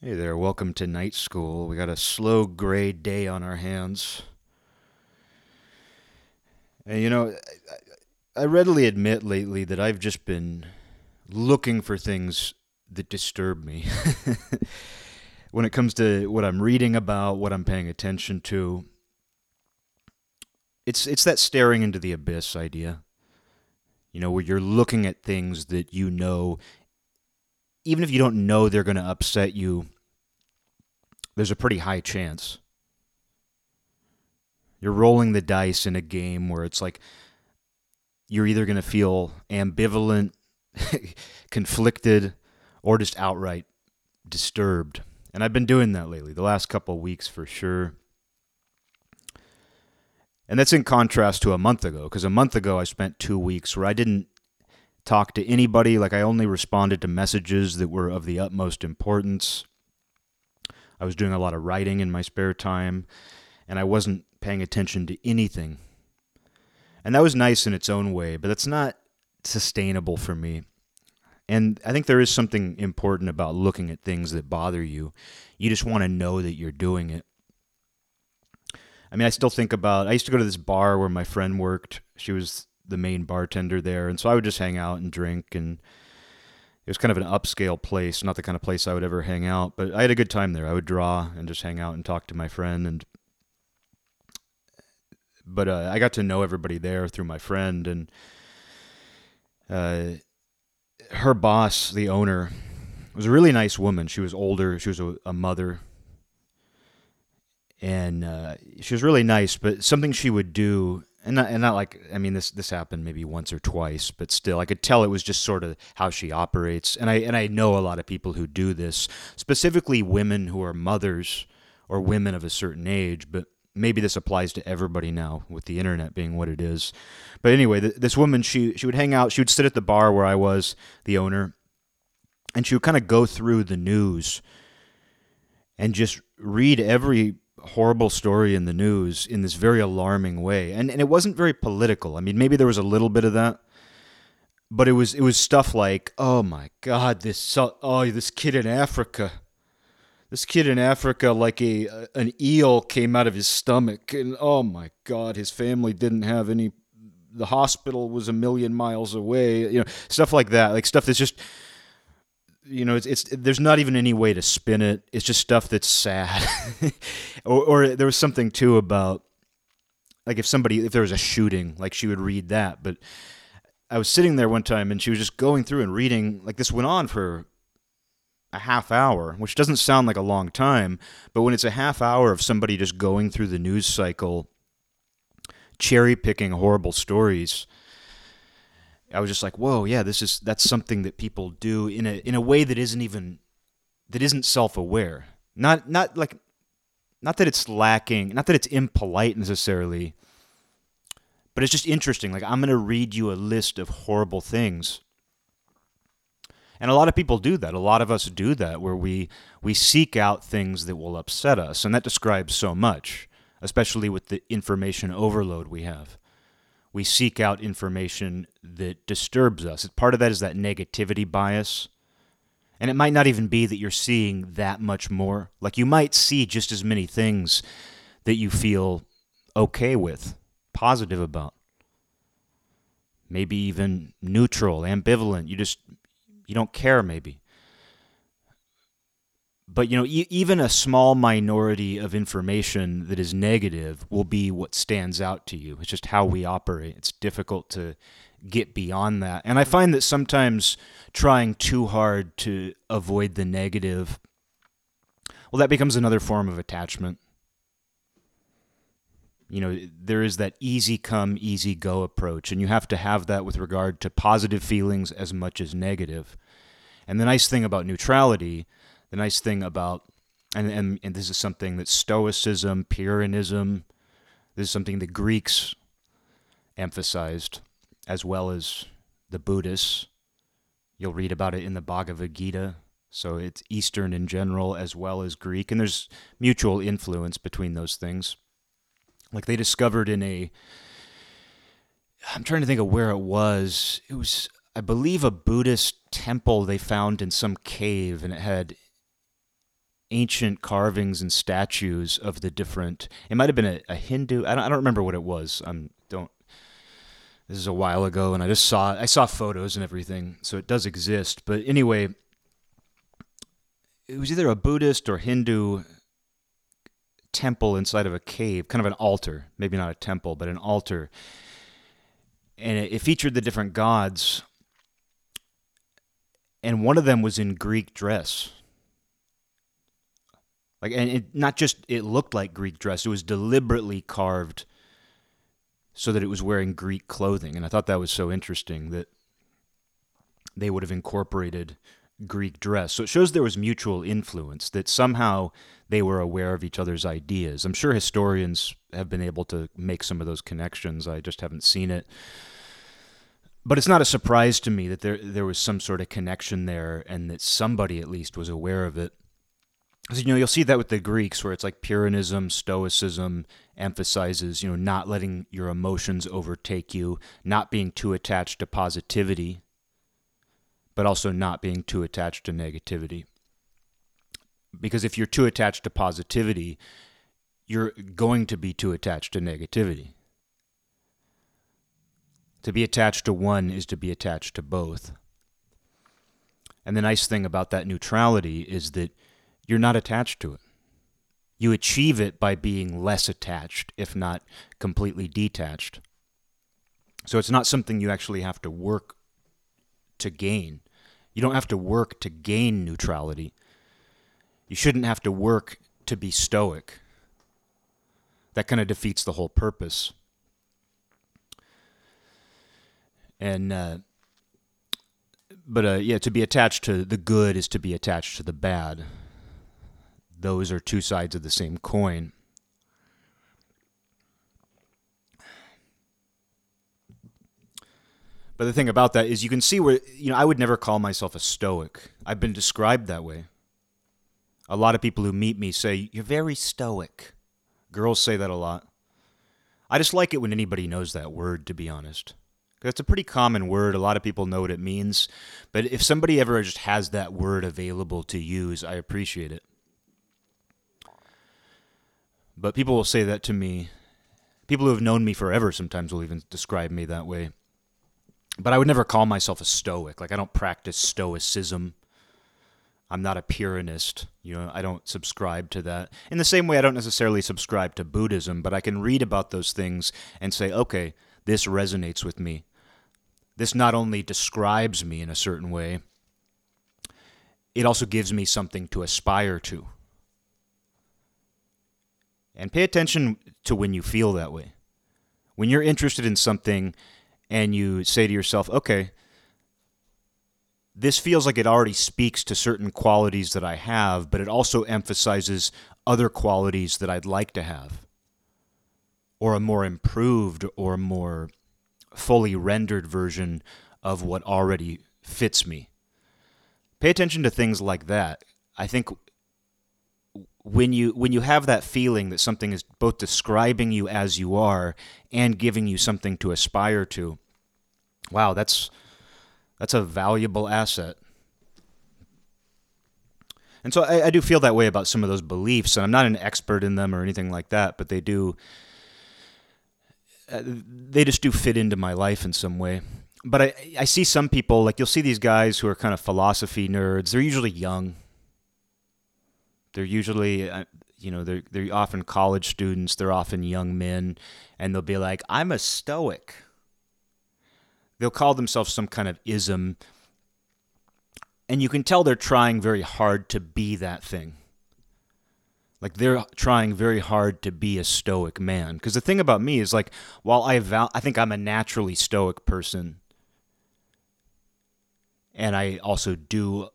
Hey there, welcome to night school. We got a slow gray day on our hands. And you know, I, readily admit lately that I've just been looking for things that disturb me. when it comes to what I'm reading about, what I'm paying attention to, it's it's that staring into the abyss idea. You know, where you're looking at things that you know even if you don't know they're going to upset you, there's a pretty high chance. You're rolling the dice in a game where it's like you're either going to feel ambivalent, conflicted, or just outright disturbed. And I've been doing that lately, the last couple weeks for sure. And that's in contrast to a month ago, because a month ago I spent two weeks where I didn't talk to anybody. Like I only responded to messages that were of the utmost importance. I was doing a lot of writing in my spare time, and I wasn't paying attention to anything. And that was nice in its own way, but that's not sustainable for me. And I think there is something important about looking at things that bother you. You just want to know that you're doing it. I mean, I still think about I used to go to this bar where my friend worked. She was the main bartender there, and so I would just hang out and drink, and it was kind of an upscale place, not the kind of place I would ever hang out, but I had a good time there. I would draw and just hang out and talk to my friend, and but uh, I got to know everybody there through my friend, and uh, her boss, the owner, was a really nice woman. She was older. She was a, a mother and uh, she was really nice. But something she would do and not, and not like I mean this this happened maybe once or twice, but still I could tell it was just sort of how she operates. And I and I know a lot of people who do this, specifically women who are mothers or women of a certain age, but maybe this applies to everybody now with the internet being what it is. But anyway, th- this woman she she would hang out, she would sit at the bar where I was, the owner, and she would kind of go through the news and just read every horrible story in the news in this very alarming way. And and it wasn't very political. I mean, maybe there was a little bit of that. But it was it was stuff like, "Oh my god, this oh, this kid in Africa. This kid in Africa like a an eel came out of his stomach and oh my god, his family didn't have any the hospital was a million miles away." You know, stuff like that. Like stuff that's just you know, it's, it's there's not even any way to spin it. It's just stuff that's sad. or, or there was something too about like if somebody if there was a shooting, like she would read that. But I was sitting there one time and she was just going through and reading. Like this went on for a half hour, which doesn't sound like a long time, but when it's a half hour of somebody just going through the news cycle, cherry picking horrible stories I was just like, whoa, yeah, this is that's something that people do in a in a way that isn't even that isn't self aware. Not not like not that it's lacking, not that it's impolite necessarily, but it's just interesting. Like I'm gonna read you a list of horrible things. And a lot of people do that. A lot of us do that where we we seek out things that will upset us, and that describes so much, especially with the information overload we have we seek out information that disturbs us. Part of that is that negativity bias. And it might not even be that you're seeing that much more. Like you might see just as many things that you feel okay with, positive about. Maybe even neutral, ambivalent. You just you don't care maybe but you know e- even a small minority of information that is negative will be what stands out to you. It's just how we operate. It's difficult to get beyond that. And i find that sometimes trying too hard to avoid the negative well that becomes another form of attachment. You know there is that easy come easy go approach and you have to have that with regard to positive feelings as much as negative. negative and the nice thing about neutrality the nice thing about and, and and this is something that stoicism pyrrhonism this is something the greeks emphasized as well as the buddhists. You'll read about it in the bhagavad gita so it's eastern in general as well as greek and there's mutual influence between those things. Like they discovered in a i'm trying to think of where it was. It was i believe a buddhist temple they found in some cave and it had ancient carvings and statues of the different. It might have been a, a Hindu. I don't, I don't remember what it was. I'm don't. This is a while ago, and I just saw I saw photos and everything, so it does exist. But anyway, it was either a Buddhist or Hindu temple inside of a cave, kind of an altar, maybe not a temple, but an altar. And it, it featured the different gods, and one of them was in Greek dress like, and it not just it looked like Greek dress; it was deliberately carved so that it was wearing Greek clothing. And I thought that was so interesting that they would have incorporated Greek dress. So it shows there was mutual influence, that somehow they were aware of each other's ideas. I'm sure historians have been able to make some of those connections. I just haven't seen it. But it's not a surprise to me that there there was some sort of connection there and that somebody at least was aware of it. You know you'll see that with the Greeks, where it's like Pyrrhonism, Stoicism emphasizes you know not letting your emotions overtake you, not being too attached to positivity, but also not being too attached to negativity. Because if you're too attached to positivity, you're going to be too attached to negativity. To be attached to one is to be attached to both. And the nice thing about that neutrality is that you're not attached to it. You achieve it by being less attached, if not completely detached. So it's not something you actually have to work to gain. You don't have to work to gain neutrality. You shouldn't have to work to be stoic. That kind of defeats the whole purpose. And, uh, but uh, yeah, to be attached to the good is to be attached to the bad those are two sides of the same coin. But the thing about that is you can see where, you know, I would never call myself a stoic. I've been described that way. A lot of people who meet me say, You're very stoic. Girls say that a lot. I just like it when anybody knows that word, to be honest. That's a pretty common word. A lot of people know what it means. But if somebody ever just has that word available to use, I appreciate it. But people will say that to me. People who have known me forever sometimes will even describe me that way. But I would never call myself a stoic. Like I don't practice stoicism. I'm not a Pyrrhonist. You know, I don't subscribe to that. In the same way I don't necessarily subscribe to Buddhism, but I can read about those things and say, "Okay, this resonates with me." This not only describes me in a certain way, it also gives me something to aspire to. And pay attention to when you feel that way. When you're interested in something and you say to yourself, okay, this feels like it already speaks to certain qualities that I have, but it also emphasizes other qualities that I'd like to have, or a more improved or more fully rendered version of what already fits me. Pay attention to things like that. I think when you when you have that feeling that something is both describing you as you are and giving you something to aspire to wow that's that's a valuable asset. And so I, I do feel that way about some of those beliefs and i'm not an expert in them or anything like that but they do uh, they just do fit into my life in some way. But I, I see some people like you'll see these guys who are kind of philosophy nerds. They're usually young they're usually, uh, you know, they're they're often college students. They're often young men, and they'll be like, "I'm a Stoic." They'll call themselves some kind of ism, and you can tell they're trying very hard to be that thing. Like they're trying very hard to be a stoic man. Because the thing about me is like, while I val- I think I'm a naturally stoic person, and I also do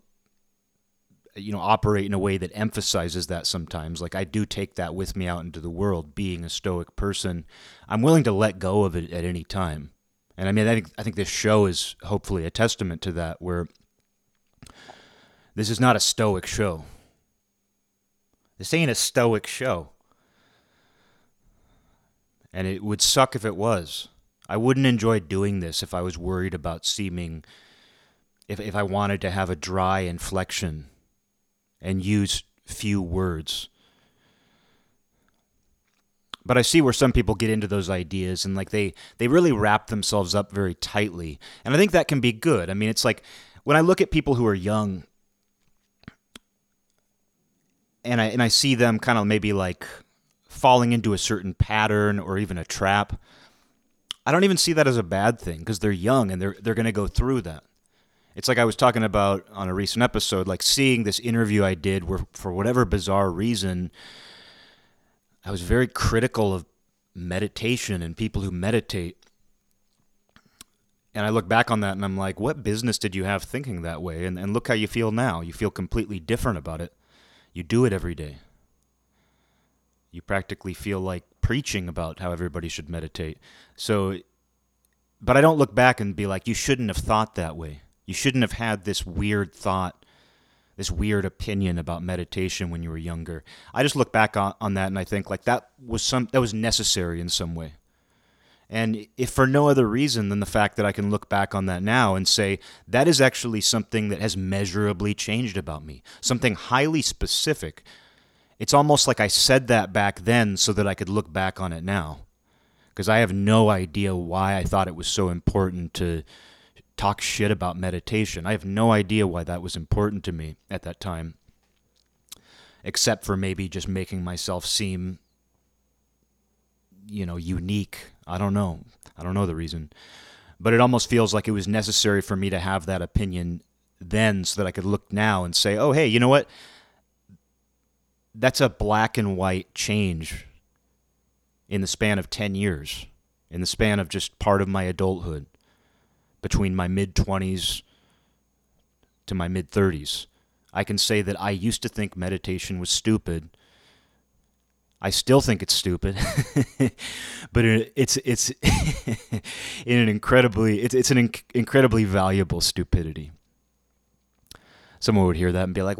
you know operate in a way that emphasizes that sometimes. Like i do take that with me out into the world being a stoic person. I'm willing to let go of it at any time. And i mean i think i think this show is hopefully a testament to that where this is not a stoic show. This ain't a stoic show. And it would suck if it was. I wouldn't enjoy doing this if i was worried about seeming if, if i wanted to have a dry inflection and use few words. But I see where some people get into those ideas and like they they really wrap themselves up very tightly. And I think that can be good. I mean, it's like when I look at people who are young and I and I see them kind of maybe like falling into a certain pattern or even a trap. I don't even see that as a bad thing because they're young and they're they're going to go through that. It's like I was talking about on a recent episode, like seeing this interview I did where for whatever bizarre reason I was very critical of meditation and people who meditate. And I look back on that and I'm like, what business did you have thinking that way? And, and look how you feel now. You feel completely different about it. You do it every day. You practically feel like preaching about how everybody should meditate. So, but I don't look back and be like, you shouldn't have thought that way. You shouldn't have had this weird thought, this weird opinion about meditation when you were younger. I just look back on, on that and I think like that was some that was necessary in some way. And if for no other reason than the fact that I can look back on that now and say, that is actually something that has measurably changed about me, something highly specific. It's almost like I said that back then so that I could look back on it now. Because I have no idea why I thought it was so important to talk shit about meditation. I have no idea why that was important to me at that time, except for maybe just making myself seem you know, unique. I don't know. I don't know the reason. But it almost feels like it was necessary for me to have that opinion then so that I could look now and say, oh, hey, you know what? That's a black and white change in the span of 10 years, in the span of just part of my adulthood, between my mid 20s to my mid 30s. I can say that I used to think meditation was stupid I still think it's stupid, but it's it's in an incredibly it's it's an inc- incredibly valuable stupidity. Someone would hear that and be like,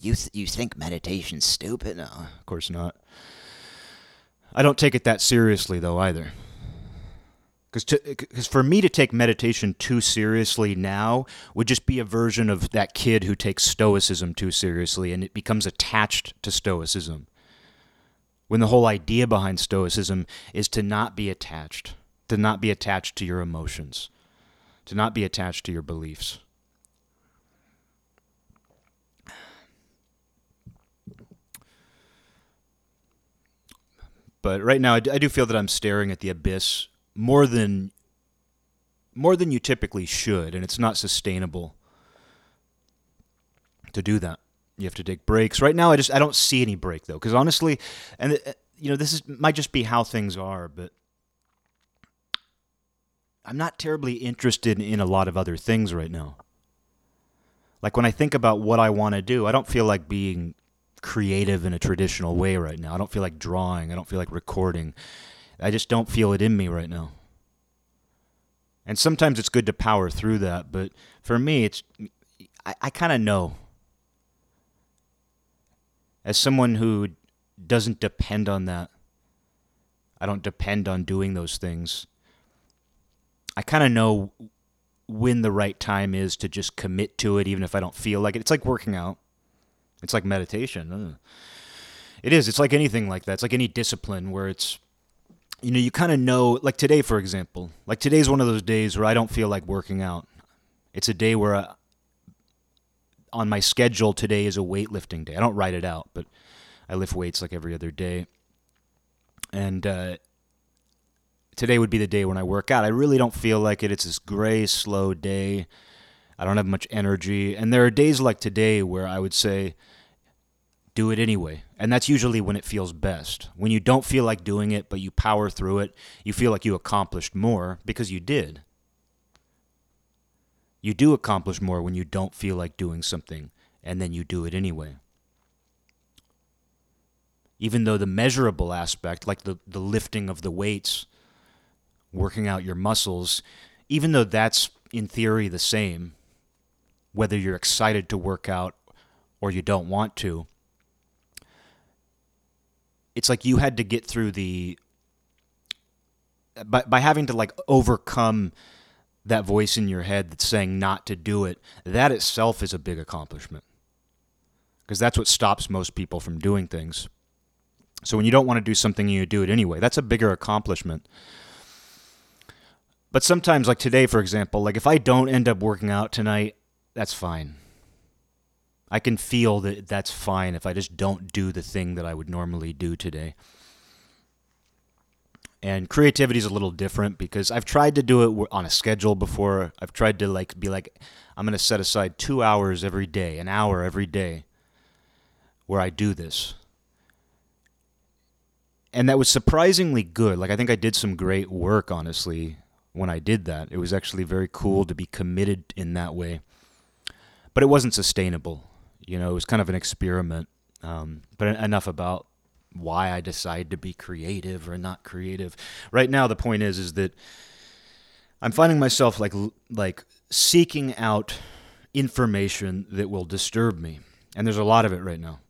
"You th- you think meditation's stupid?" No, of course not. I don't take it that seriously though either. Because for me to take meditation too seriously now would just be a version of that kid who takes Stoicism too seriously and it becomes attached to Stoicism when the whole idea behind Stoicism is to not be attached, to not be attached to your emotions, to not be attached to your beliefs. But right now, I do feel that I'm staring at the abyss more than more than you typically should, and it's not sustainable to do that. You have to take breaks. Right now, I just I don't see any break though, because honestly, and uh, you know this is might just be how things are, but I'm not terribly interested in a lot of other things right now. Like when I think about what I want to do, I don't feel like being creative in a traditional way right now. I don't feel like drawing. I don't feel like recording. I just don't feel it in me right now. And sometimes it's good to power through that, but for me, it's I, I kind of know as someone who doesn't depend on that, I don't depend on doing those things. I kind of know when the right time is to just commit to it, even if I don't feel like it. It's like working out, it's like meditation. It is. It's like anything like that. It's like any discipline where it's, you know, you kind of know, like today, for example. Like today's one of those days where I don't feel like working out. It's a day where I, on my schedule today is a weightlifting day. I don't write it out, but I lift weights like every other day. And uh, today would be the day when I work out. I really don't feel like it. It's this gray, slow day. I don't have much energy. And there are days like today where I would say, do it anyway. And that's usually when it feels best. When you don't feel like doing it, but you power through it, you feel like you accomplished more because you did. You do accomplish more when you don't feel like doing something and then you do it anyway. Even though the measurable aspect, like the, the lifting of the weights, working out your muscles, even though that's in theory the same, whether you're excited to work out or you don't want to, it's like you had to get through the by by having to like overcome that voice in your head that's saying not to do it, that itself is a big accomplishment. because that's what stops most people from doing things. So when you don't want to do something, you do it anyway. That's a bigger accomplishment. But sometimes, like today, for example, like if I don't end up working out tonight, that's fine. I can feel that that's fine if I just don't do the thing that I would normally do today. And creativity is a little different because I've tried to do it on a schedule before. I've tried to like be like I'm going to set aside 2 hours every day, an hour every day where I do this. And that was surprisingly good. Like I think I did some great work honestly when I did that. It was actually very cool to be committed in that way. But it wasn't sustainable. You know, it was kind of an experiment. Um, but enough about why I decide to be creative or not creative. Right now, the point is, is that I'm finding myself like like seeking out information that will disturb me, and there's a lot of it right now.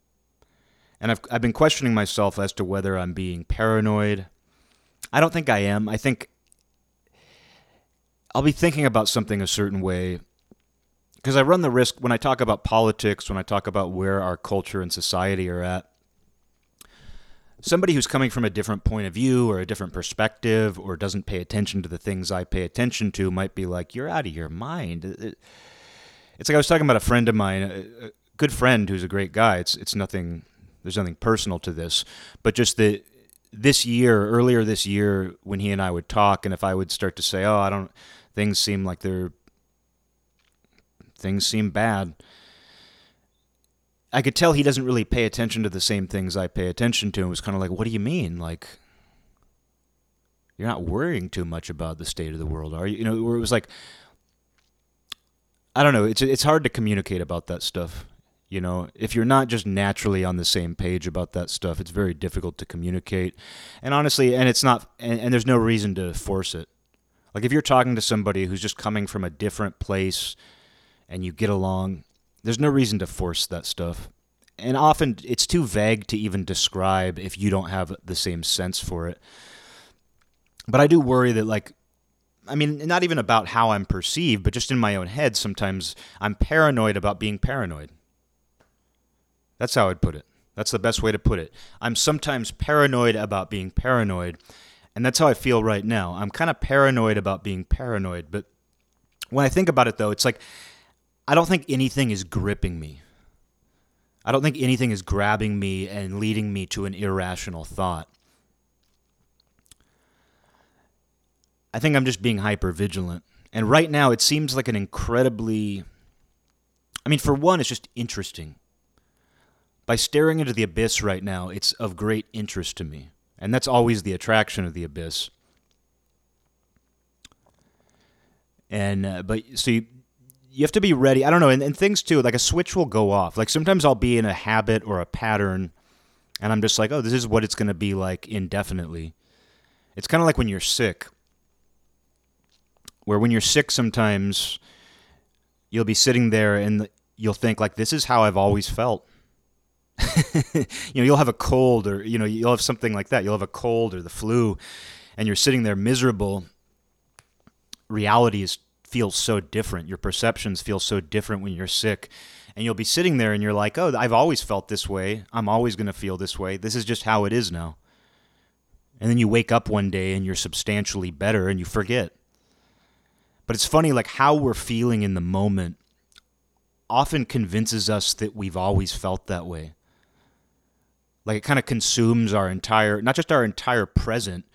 And I've I've been questioning myself as to whether I'm being paranoid. I don't think I am. I think I'll be thinking about something a certain way because I run the risk when I talk about politics, when I talk about where our culture and society are at. Somebody who's coming from a different point of view or a different perspective or doesn't pay attention to the things I pay attention to might be like, You're out of your mind. It's like I was talking about a friend of mine, a good friend who's a great guy. It's, it's nothing, there's nothing personal to this, but just that this year, earlier this year, when he and I would talk, and if I would start to say, Oh, I don't, things seem like they're things seem bad. I could tell he doesn't really pay attention to the same things I pay attention to. And was kind of like, what do you mean? Like, you're not worrying too much about the state of the world, are you? You know, where it was like, I don't know. It's it's hard to communicate about that stuff. You know, if you're not just naturally on the same page about that stuff, it's very difficult to communicate. And honestly, and it's not, and, and there's no reason to force it. Like if you're talking to somebody who's just coming from a different place and you get along, there's no reason to force that stuff. And often it's too vague to even describe if you don't have the same sense for it. But I do worry that, like, I mean, not even about how I'm perceived, but just in my own head, sometimes I'm paranoid about being paranoid. That's how I'd put it. That's the best way to put it. I'm sometimes paranoid about being paranoid, and that's how I feel right now. I'm kind of paranoid about being paranoid, but when I think about it, though, it's like I don't think anything is gripping me. I don't think anything is grabbing me and leading me to an irrational thought. I think I'm just being hyper vigilant. And right now, it seems like an incredibly. I mean, for one, it's just interesting. By staring into the abyss right now, it's of great interest to me. And that's always the attraction of the abyss. And, uh, but, so you have to be ready. I don't know, and, and things too, like a switch will go off. Like sometimes I'll be in a habit or a pattern, and I'm just like, oh, this is what it's going to be like indefinitely. It's kind of like when you're sick, where when you're sick, sometimes you'll be sitting there and you'll think like, this is how I've always felt. you know, you'll have a cold, or you know, you'll have something like that. You'll have a cold or the flu, and you're sitting there miserable. Reality is feels so different. Your perceptions feel so different when you're sick. And you'll be sitting there and you're like, oh, I've always felt this way. I'm always going to feel this way. This is just how it is now. And then you wake up one day and you're substantially better and you forget. But it's funny, like how we're feeling in the moment often convinces us that we've always felt that way. Like it kind of consumes our entire, not just our entire present,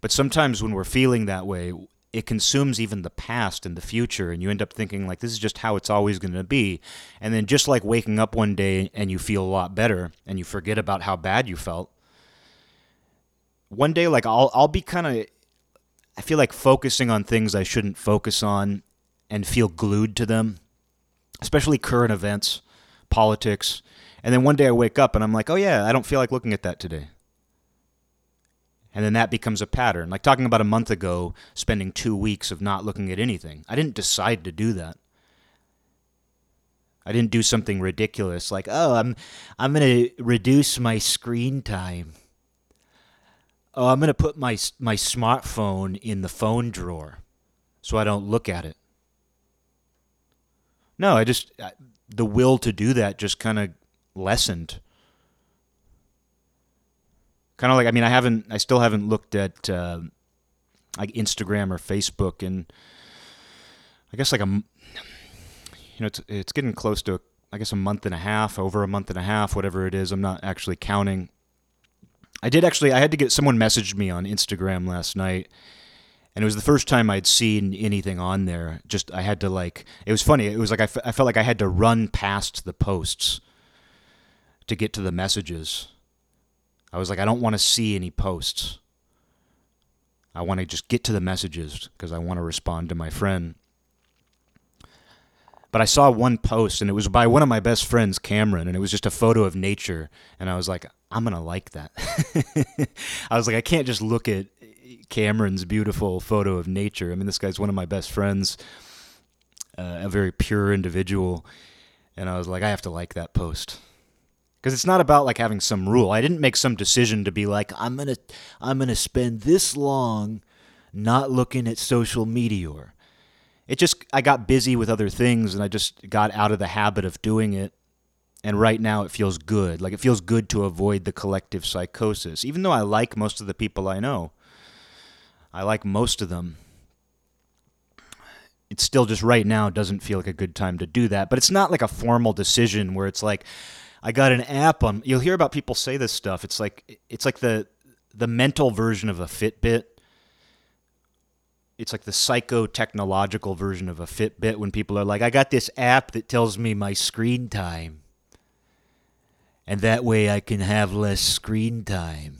but sometimes when we're feeling that way, it consumes even the past and the future and you end up thinking like this is just how it's always going to be. And then just like waking up one day and you feel a lot better and you forget about how bad you felt one day like I'll I'll be kind of I feel like focusing on things I shouldn't focus on and feel glued to them especially current events politics. And then one day I wake up and I'm like oh yeah I don't feel like looking at that today and then that becomes a pattern. Like talking about a month ago, spending two weeks of not looking at anything. I didn't decide to do that. I didn't do something ridiculous like, oh, I'm I'm gonna reduce my screen time. Oh, I'm gonna put my my smartphone in the phone drawer, so I don't look at it. No, I just the will to do that just kind of lessened. Kind of like I mean I haven't I still haven't looked at uh, like Instagram or Facebook and I guess like a you know it's it's getting close to I guess a month and a half over a month and a half whatever it is I'm not actually counting. I did actually I had to get someone messaged me on Instagram last night and it was the first time I'd seen anything on there. Just I had to like it was funny. It was like I, f- I felt like I had to run past the posts to get to the messages. I was like I don't want to see any posts. I want to just get to the messages because I want to respond to my friend. But I saw one post and it was by one of my best friends, Cameron, and it was just a photo of nature. And I was like, I'm going to like that. I was like, I can't just look at Cameron's beautiful photo of nature. I mean, this guy's one of my best friends, uh, a very pure individual, and I was like, I have to like that post because it's not about like having some rule. I didn't make some decision to be like, I'm gonna, I'm gonna spend this long not looking at social media. It just I got busy with other things and I just got out of the habit of doing it. And right now it feels good. Like it feels good to avoid the collective psychosis, even though I like most of the people I know. I like most of them. It's still just right now doesn't feel like a good time to do that, but it's not like a formal decision where it's like I got an app on you'll hear about people say this stuff. It's like it's like the the mental version of a Fitbit. It's like the psycho technological version of a Fitbit when people are like, I got this app that tells me my screen time. And that way I can have less screen time.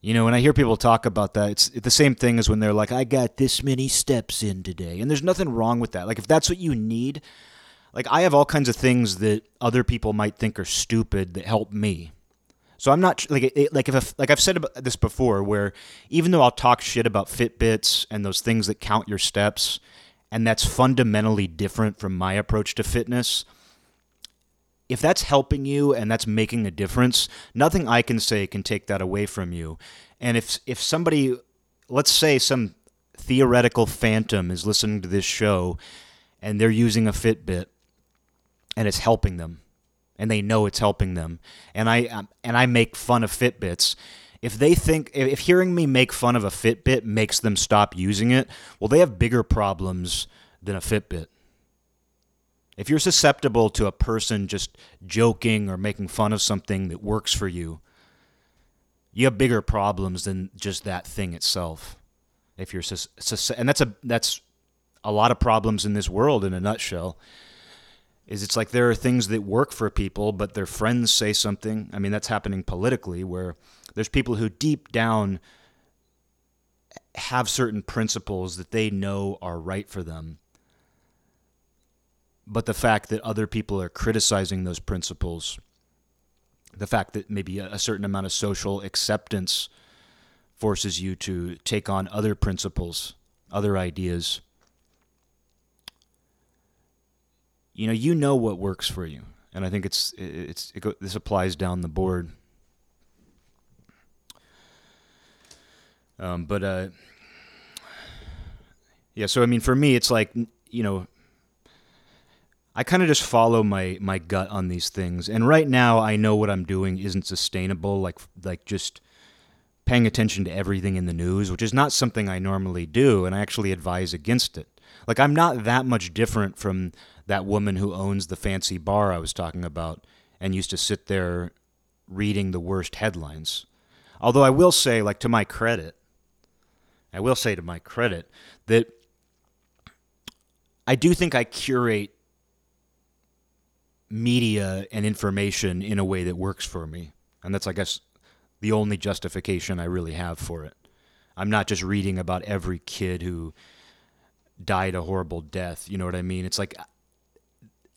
You know, when I hear people talk about that, it's the same thing as when they're like, I got this many steps in today. And there's nothing wrong with that. Like, if that's what you need, like, I have all kinds of things that other people might think are stupid that help me. So I'm not like it, like if like I've said about this before, where even though I'll talk shit about Fitbits and those things that count your steps, and that's fundamentally different from my approach to fitness, if that's helping you and that's making a difference, nothing I can say can take that away from you. And if if somebody, let's say some theoretical phantom is listening to this show and they're using a Fitbit and it's helping them and they know it's helping them and I um, and I make fun of Fitbits, if they think if hearing me make fun of a Fitbit makes them stop using it, well they have bigger problems than a Fitbit. If you're susceptible to a person just joking or making fun of something that works for you, you have bigger problems than just that thing itself. If you're sus- and that's a that's a lot of problems in this world in a nutshell. Is it's like there are things that work for people, but their friends say something. I mean, that's happening politically where there's people who deep down have certain principles that they know are right for them but the fact that other people are criticizing those principles, the fact that maybe a, certain amount of social acceptance forces you to take on other principles, other ideas. You know, you know what works for you, and I think it's it's it go, this applies down the board. Um, but uh, yeah, so I mean, for me, it's like you know, I kind of just follow my my gut on these things. And right now I know what I'm doing isn't sustainable like like just paying attention to everything in the news, which is not something I normally do and I actually advise against it. Like I'm not that much different from that woman who owns the fancy bar I was talking about and used to sit there reading the worst headlines. Although I will say like to my credit, I will say to my credit that I do think I curate media and information in a way that works for me. And that's, I guess, the only justification I really have for it. I'm not just reading about every kid who died a horrible death. You know what I mean? It's like,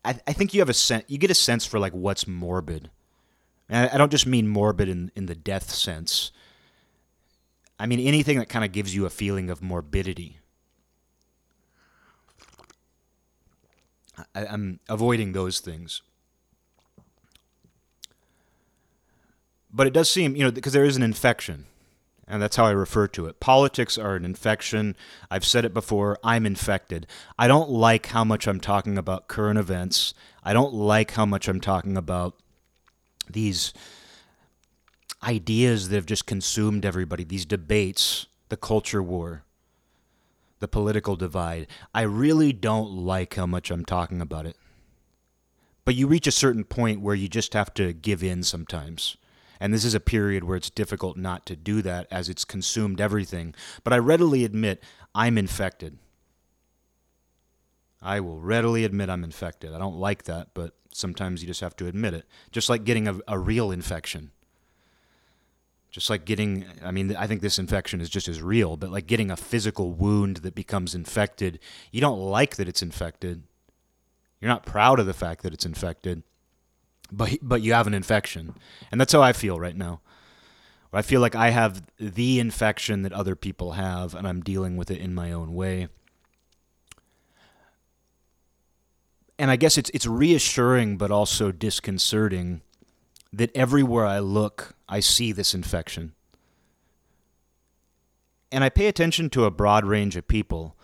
I, I think you have a sense, you get a sense for like what's morbid. And I, don't just mean morbid in, in the death sense. I mean anything that kind of gives you a feeling of morbidity. I, am avoiding those things. But it does seem, you know, because there is an infection, and that's how I refer to it. Politics are an infection. I've said it before. I'm infected. I don't like how much I'm talking about current events. I don't like how much I'm talking about these ideas that have just consumed everybody, these debates, the culture war, the political divide. I really don't like how much I'm talking about it. But you reach a certain point where you just have to give in sometimes. And this is a period where it's difficult not to do that as it's consumed everything. But I readily admit I'm infected. I will readily admit I'm infected. I don't like that, but sometimes you just have to admit it. Just like getting a, a real infection. Just like getting, I mean, I think this infection is just as real, but like getting a physical wound that becomes infected, you don't like that it's infected. You're not proud of the fact that it's infected, but but you have an infection, and that's how I feel right now. I feel like I have the infection that other people have, and I'm dealing with it in my own way. And I guess it's it's reassuring, but also disconcerting that everywhere I look, I see this infection. And I pay attention to a broad range of people.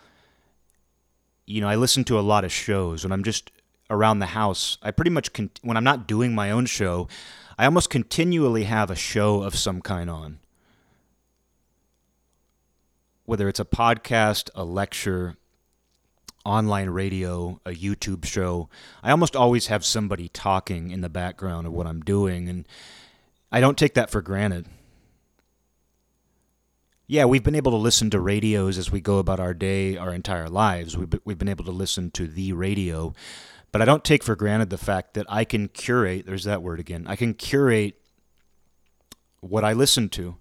You know, I listen to a lot of shows when I'm just around the house. I pretty much, con- when I'm not doing my own show, I almost continually have a show of some kind on. Whether it's a podcast, a lecture, online radio, a YouTube show, I almost always have somebody talking in the background of what I'm doing, and I don't take that for granted. Yeah, we've been able to listen to radios as we go about our day, our entire lives. We've, we've been able to listen to the radio, but I don't take for granted the fact that I can curate, there's that word again, I can curate what I listen to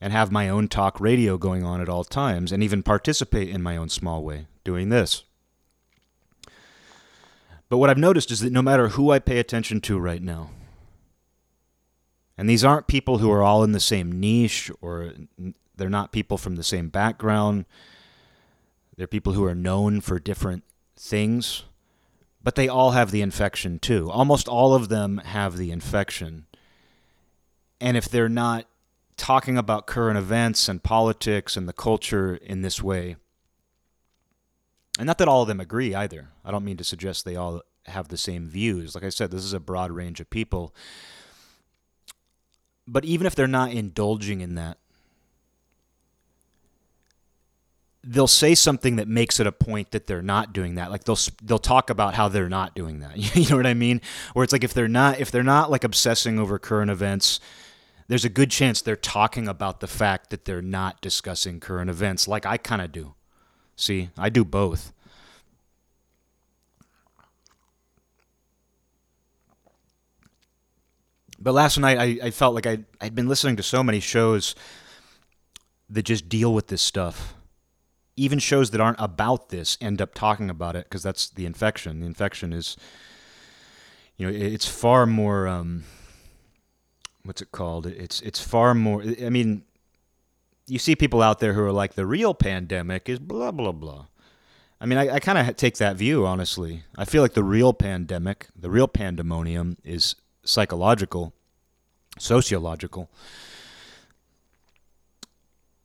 and have my own talk radio going on at all times and even participate in my own small way doing this. But what I've noticed is that no matter who I pay attention to right now, and these aren't people who are all in the same niche or they're not people from the same background, they're people who are known for different things, but they all have the infection too. Almost all of them have the infection. And if they're not talking about current events and politics and the culture in this way, and not that all of them agree either. I don't mean to suggest they all have the same views. Like I said, this is a broad range of people. But even if they're not indulging in that, they'll say something that makes it a point that they're not doing that. Like they'll they'll talk about how they're not doing that. you know what I mean? Where it's like if they're not if they're not like obsessing over current events, there's a good chance they're talking about the fact that they're not discussing current events like I kind of do. See, I do both. But last night, I, I felt like I, I'd been listening to so many shows that just deal with this stuff. Even shows that aren't about this end up talking about it because that's the infection. The infection is, you know, it's far more. Um, what's it called? It's it's far more. I mean, you see people out there who are like the real pandemic is blah blah blah. I mean, I, I kind of take that view honestly. I feel like the real pandemic, the real pandemonium, is psychological, sociological.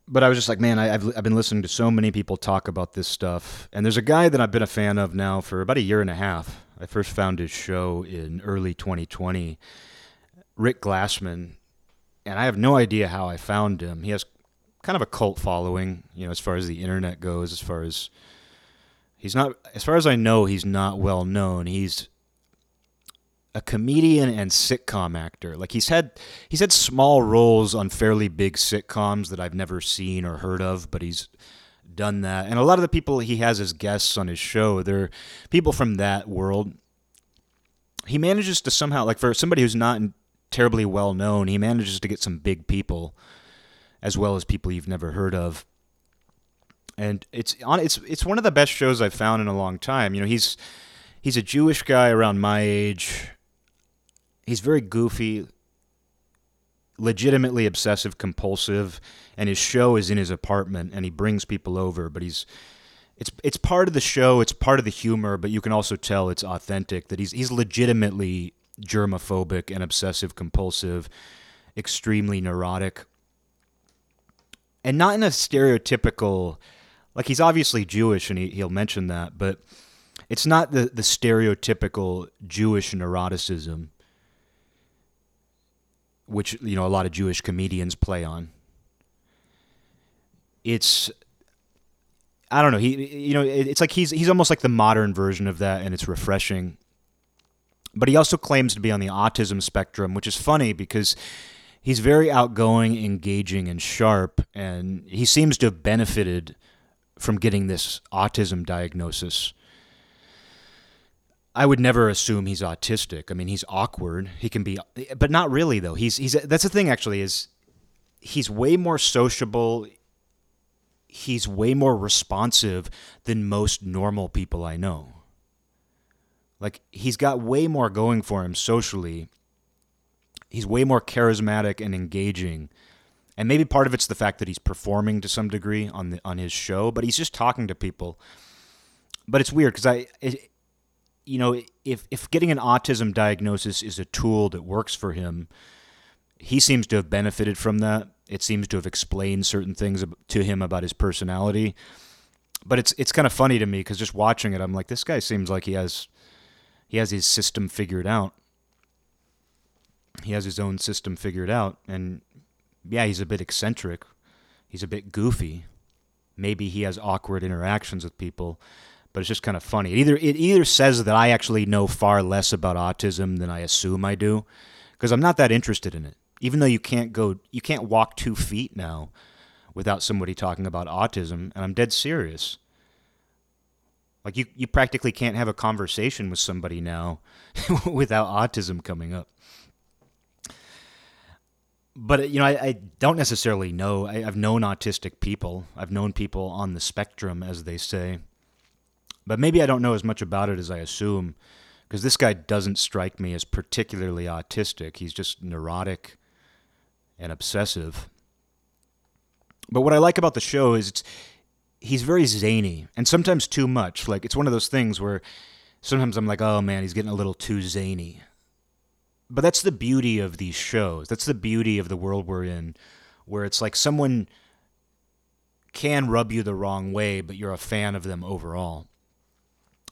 But I was just like, man, I, have I've been listening to so many people talk about this stuff, and there's a guy that I've been a fan of now for about a year and a half. I first found his show in early 2020. Rick Glassman, and I have no idea how I found him. He has kind of a cult following, you know, as far as the internet goes, as far as he's not as far as I know, he's not well known. He's a comedian and sitcom actor. Like he's had he's had small roles on fairly big sitcoms that I've never seen or heard of, but he's done that. And a lot of the people he has as guests on his show, they're people from that world. He manages to somehow like for somebody who's not terribly well known, he manages to get some big people as well as people you've never heard of. And it's on it's it's one of the best shows I've found in a long time. You know, he's he's a Jewish guy around my age. He's very goofy, legitimately obsessive compulsive, and his show is in his apartment and he brings people over, but he's it's it's part of the show, it's part of the humor, but you can also tell it's authentic that he's he's legitimately germophobic and obsessive compulsive, extremely neurotic and not in a stereotypical like he's obviously Jewish and he, he'll mention that, but it's not the, the stereotypical Jewish neuroticism. Which you know a lot of Jewish comedians play on. It's I don't know. He you know it's like he's he's almost like the modern version of that, and it's refreshing. But he also claims to be on the autism spectrum, which is funny because he's very outgoing, engaging, and sharp, and he seems to have benefited from getting this autism diagnosis. I would never assume he's autistic. I mean, he's awkward. He can be, but not really though. He's he's that's the thing actually is he's way more sociable. He's way more responsive than most normal people I know. Like he's got way more going for him socially. He's way more charismatic and engaging. And maybe part of it's the fact that he's performing to some degree on the on his show, but he's just talking to people. But it's weird because I it, you know, if if getting an autism diagnosis is a tool that works for him, he seems to have benefited from that. It seems to have explained certain things to him about his personality. But it's it's kind of funny to me because just watching it, I'm like, this guy seems like he has he has his system figured out. He has his own system figured out, and yeah, he's a bit eccentric. He's a bit goofy. Maybe he has awkward interactions with people but it's just kind of funny. It either it either says that I actually know far less about autism than I assume I do, because I'm not that interested in it. Even though you can't go, you can't walk two feet now without somebody talking about autism, and I'm dead serious. Like you, you practically can't have a conversation with somebody now without autism coming up. But you know, I, I don't necessarily know. I, I've known autistic people. I've known people on the spectrum, as they say but maybe I don't know as much about it as I assume, because this guy doesn't strike me as particularly autistic. He's just neurotic and obsessive. But what I like about the show is it's he's very zany and sometimes too much. Like it's one of those things where sometimes I'm like, oh man, he's getting a little too zany. But that's the beauty of these shows. That's the beauty of the world we're in, where it's like someone can rub you the wrong way, but you're a fan of them overall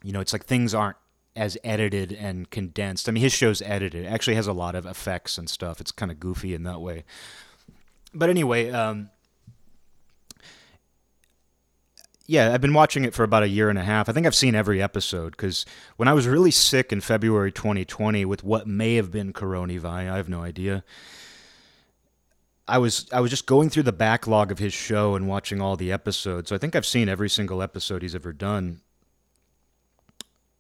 you know, it's like things aren't as edited and condensed. I mean, his show's edited. It actually has a lot of effects and stuff. It's kind of goofy in that way. But anyway, um, yeah, I've been watching it for about a year and a half. I think I've seen every episode because when I was really sick in February 2020 with what may have been coronavirus, I have no idea. I was I was just going through the backlog of his show and watching all the episodes. So I think I've seen every single episode he's ever done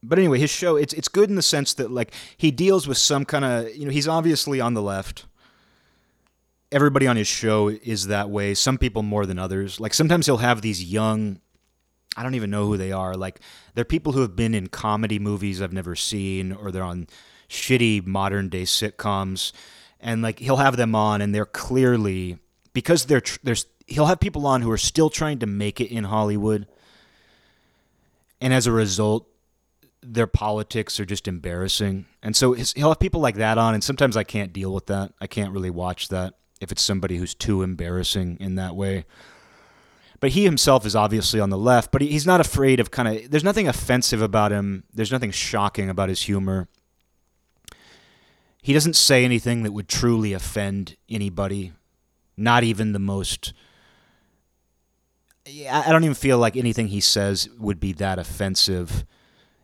but anyway, his show it's it's good in the sense that like he deals with some kind of you know he's obviously on the left. Everybody on his show is that way. Some people more than others. Like sometimes he'll have these young I don't even know who they are. Like they're people who have been in comedy movies I've never seen or they're on shitty modern day sitcoms and like he'll have them on and they're clearly because they're there's he'll have people on who are still trying to make it in Hollywood. And as a result, their politics are just embarrassing. And so he'll have people like that on, and sometimes I can't deal with that. I can't really watch that if it's somebody who's too embarrassing in that way. But he himself is obviously on the left, but he, he's not afraid of kind of. There's nothing offensive about him. There's nothing shocking about his humor. He doesn't say anything that would truly offend anybody, not even the most. I don't even feel like anything he says would be that offensive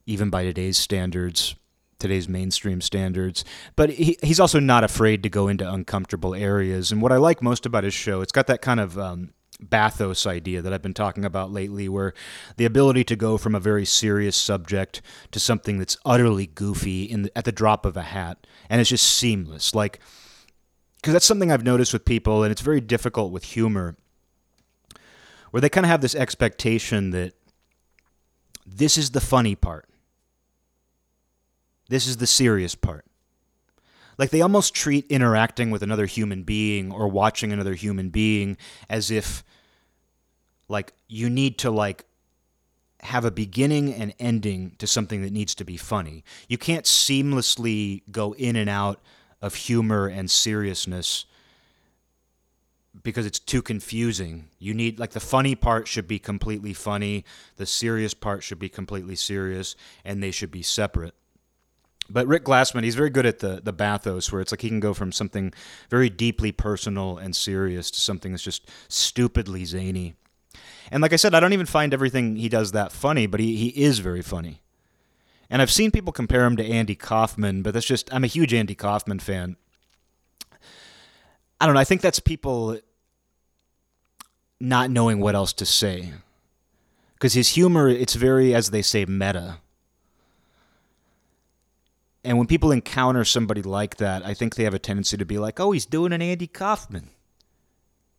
even by today's standards, today's mainstream standards. But he, he's also not afraid to go into uncomfortable areas. And what I like most about his show, it's got that kind of um, bathos idea that I've been talking about lately, where the ability to go from a very serious subject to something that's utterly goofy in the, at the drop of a hat, and it's just seamless. Like, because that's something I've noticed with people, and it's very difficult with humor, where they kind of have this expectation that this is the funny part. This is the serious part. Like they almost treat interacting with another human being or watching another human being as if like you need to like have a beginning and ending to something that needs to be funny. You can't seamlessly go in and out of humor and seriousness because it's too confusing. You need like the funny part should be completely funny, the serious part should be completely serious, and they should be separate. But Rick Glassman, he's very good at the the bathos, where it's like he can go from something very deeply personal and serious to something that's just stupidly zany. And like I said, I don't even find everything he does that funny, but he, he is very funny. And I've seen people compare him to Andy Kaufman, but that's just I'm a huge Andy Kaufman fan. I don't know. I think that's people not knowing what else to say. Because his humor, it's very, as they say, meta. And when people encounter somebody like that, I think they have a tendency to be like, oh, he's doing an Andy Kaufman.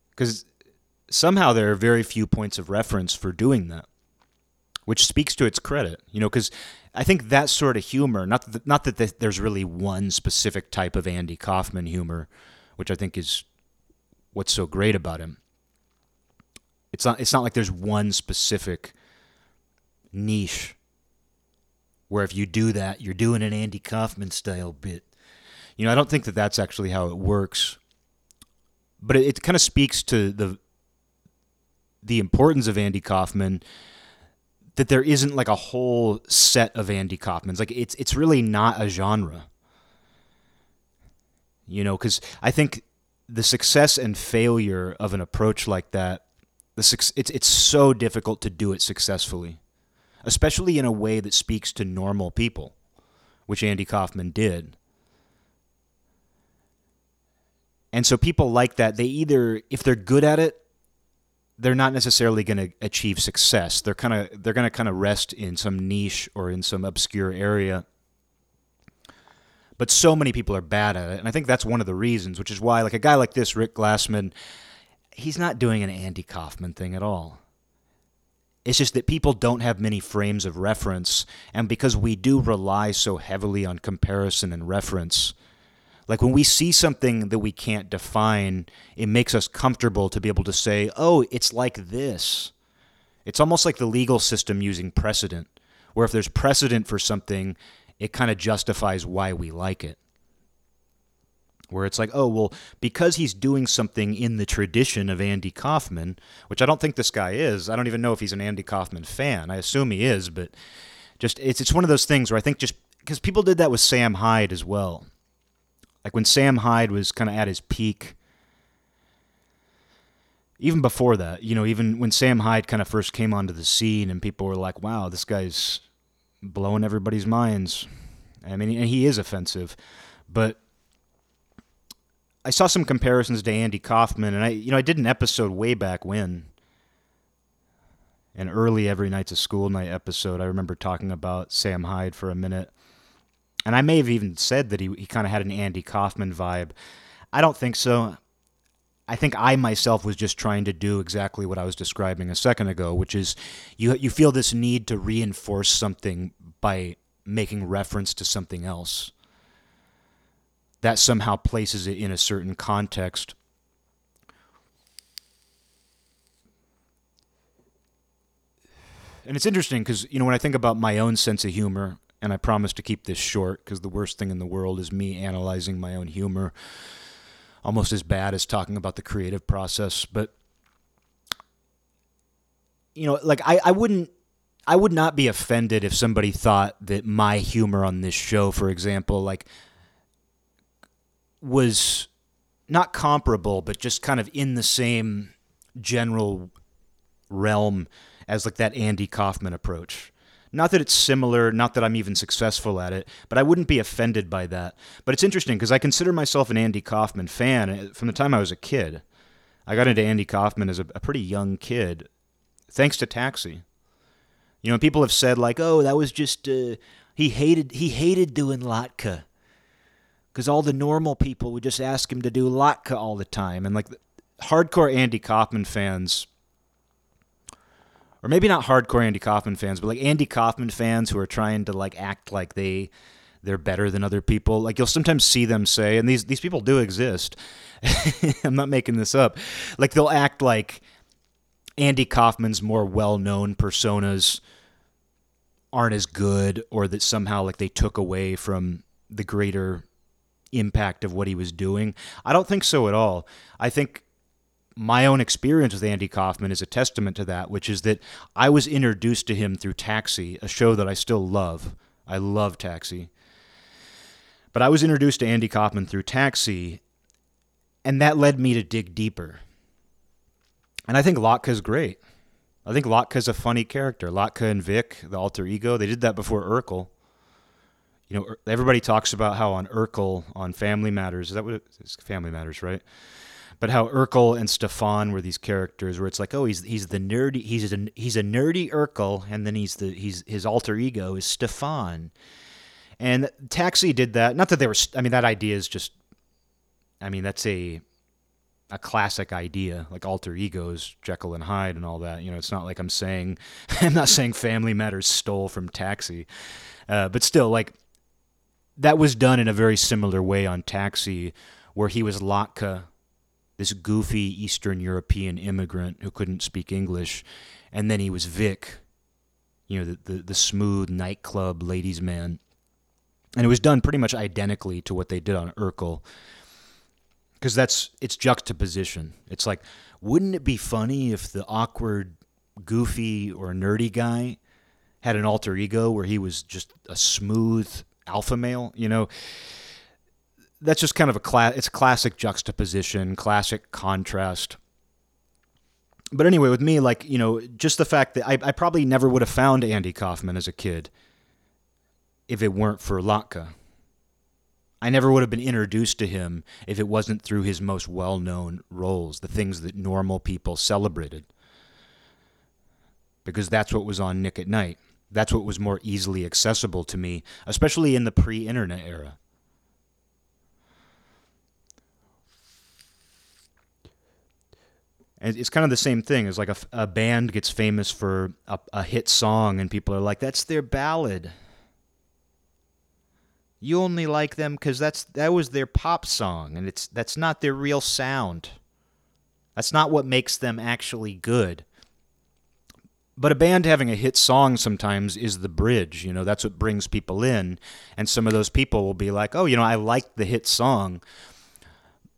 Because somehow there are very few points of reference for doing that, which speaks to its credit. You know, because I think that sort of humor, not that, not that there's really one specific type of Andy Kaufman humor, which I think is what's so great about him. It's not it's not like there's one specific niche where if you do that, you're doing an Andy Kaufman style bit. You know, I don't think that that's actually how it works. But it, it kind of speaks to the the importance of Andy Kaufman that there isn't like a whole set of Andy Kaufmans. Like it's it's really not a genre. You know, cuz I think the success and failure of an approach like that the it's it's so difficult to do it successfully, especially in a way that speaks to normal people, which Andy Kaufman did. And so people like that, they either if they're good at it, they're not necessarily going to achieve success. They're kind of they're going to kind of rest in some niche or in some obscure area. But so many people are bad at it, and I think that's one of the reasons, which is why like a guy like this Rick Glassman he's not doing an Andy Kaufman thing at all. It's just that people don't have many frames of reference, and because we do rely so heavily on comparison and reference, like when we see something that we can't define, it makes us comfortable to be able to say, oh, it's like this. It's almost like the legal system using precedent, where if there's precedent for something, it kind of justifies why we like it where it's like, oh, well, because he's doing something in the tradition of Andy Kaufman, which I don't think this guy is. I don't even know if he's an Andy Kaufman fan. I assume he is, but just it's it's one of those things where I think just because people did that with Sam Hyde as well. Like when Sam Hyde was kind of at his peak, even before that, you know, even when Sam Hyde kind of first came onto the scene and people were like, wow, this guy's blowing everybody's minds. I mean, and he is offensive, but I saw some comparisons to Andy Kaufman, and I, you know, I did an episode way back when, an early Every Night's a School Night episode. I remember talking about Sam Hyde for a minute, and I may have even said that he he kind of had an Andy Kaufman vibe. I don't think so. I think I myself was just trying to do exactly what I was describing a second ago, which is you you feel this need to reinforce something by making reference to something else that somehow places it in a certain context. And it's interesting because, you know, when I think about my own sense of humor, and I promise to keep this short because the worst thing in the world is me analyzing my own humor, almost as bad as talking about the creative process. But, you know, like I, I wouldn't I would not be offended if somebody thought that my humor on this show, for example, like was not comparable, but just kind of in the same general realm as like that Andy Kaufman approach. Not that it's similar, not that I'm even successful at it, but I wouldn't be offended by that. But it's interesting because I consider myself an Andy Kaufman fan uh, from the time I was a kid. I got into Andy Kaufman as a, a pretty young kid, thanks to Taxi. You know, people have said like, "Oh, that was just uh, he hated he hated doing Latka." Because all the normal people would just ask him to do Latka all the time. And like hardcore Andy Kaufman fans, or maybe not hardcore Andy Kaufman fans, but like Andy Kaufman fans who are trying to like act like they they're better than other people. Like you'll sometimes see them say, and these these people do exist. I'm not making this up. Like they'll act like Andy Kaufman's more well-known personas aren't as good or that somehow like they took away from the greater impact of what he was doing. I don't think so at all. I think my own experience with Andy Kaufman is a testament to that, which is that I was introduced to him through Taxi, a show that I still love. I love Taxi. But I was introduced to Andy Kaufman through Taxi, and that led me to dig deeper. And I think Latka's great. I think Latka's a funny character. Latka and Vic, the alter ego, they did that before Urkel. You know, everybody talks about how on Urkel, on Family Matters, is that what it is? Family Matters, right? But how Urkel and Stefan were these characters where it's like, oh, he's he's the nerdy, he's a he's a nerdy Urkel, and then he's the he's his alter ego is Stefan, and Taxi did that. Not that they were, I mean, that idea is just, I mean, that's a a classic idea, like alter egos, Jekyll and Hyde, and all that. You know, it's not like I'm saying, I'm not saying Family Matters stole from Taxi, uh, but still, like that was done in a very similar way on Taxi, where he was Latka, this goofy Eastern European immigrant who couldn't speak English, and then he was Vic, you know, the the, the smooth nightclub ladies' man, and it was done pretty much identically to what they did on Urkel because that's it's juxtaposition. It's like, wouldn't it be funny if the awkward, goofy, or nerdy guy had an alter ego where he was just a smooth alpha male? You know, that's just kind of a class. It's classic juxtaposition, classic contrast. But anyway, with me, like you know, just the fact that I, I probably never would have found Andy Kaufman as a kid if it weren't for Latka. I never would have been introduced to him if it wasn't through his most well known roles, the things that normal people celebrated. Because that's what was on Nick at Nite. That's what was more easily accessible to me, especially in the pre internet era. It's kind of the same thing. It's like a, a band gets famous for a, a hit song, and people are like, that's their ballad you only like them because that's that was their pop song and it's that's not their real sound that's not what makes them actually good but a band having a hit song sometimes is the bridge you know that's what brings people in and some of those people will be like oh you know i liked the hit song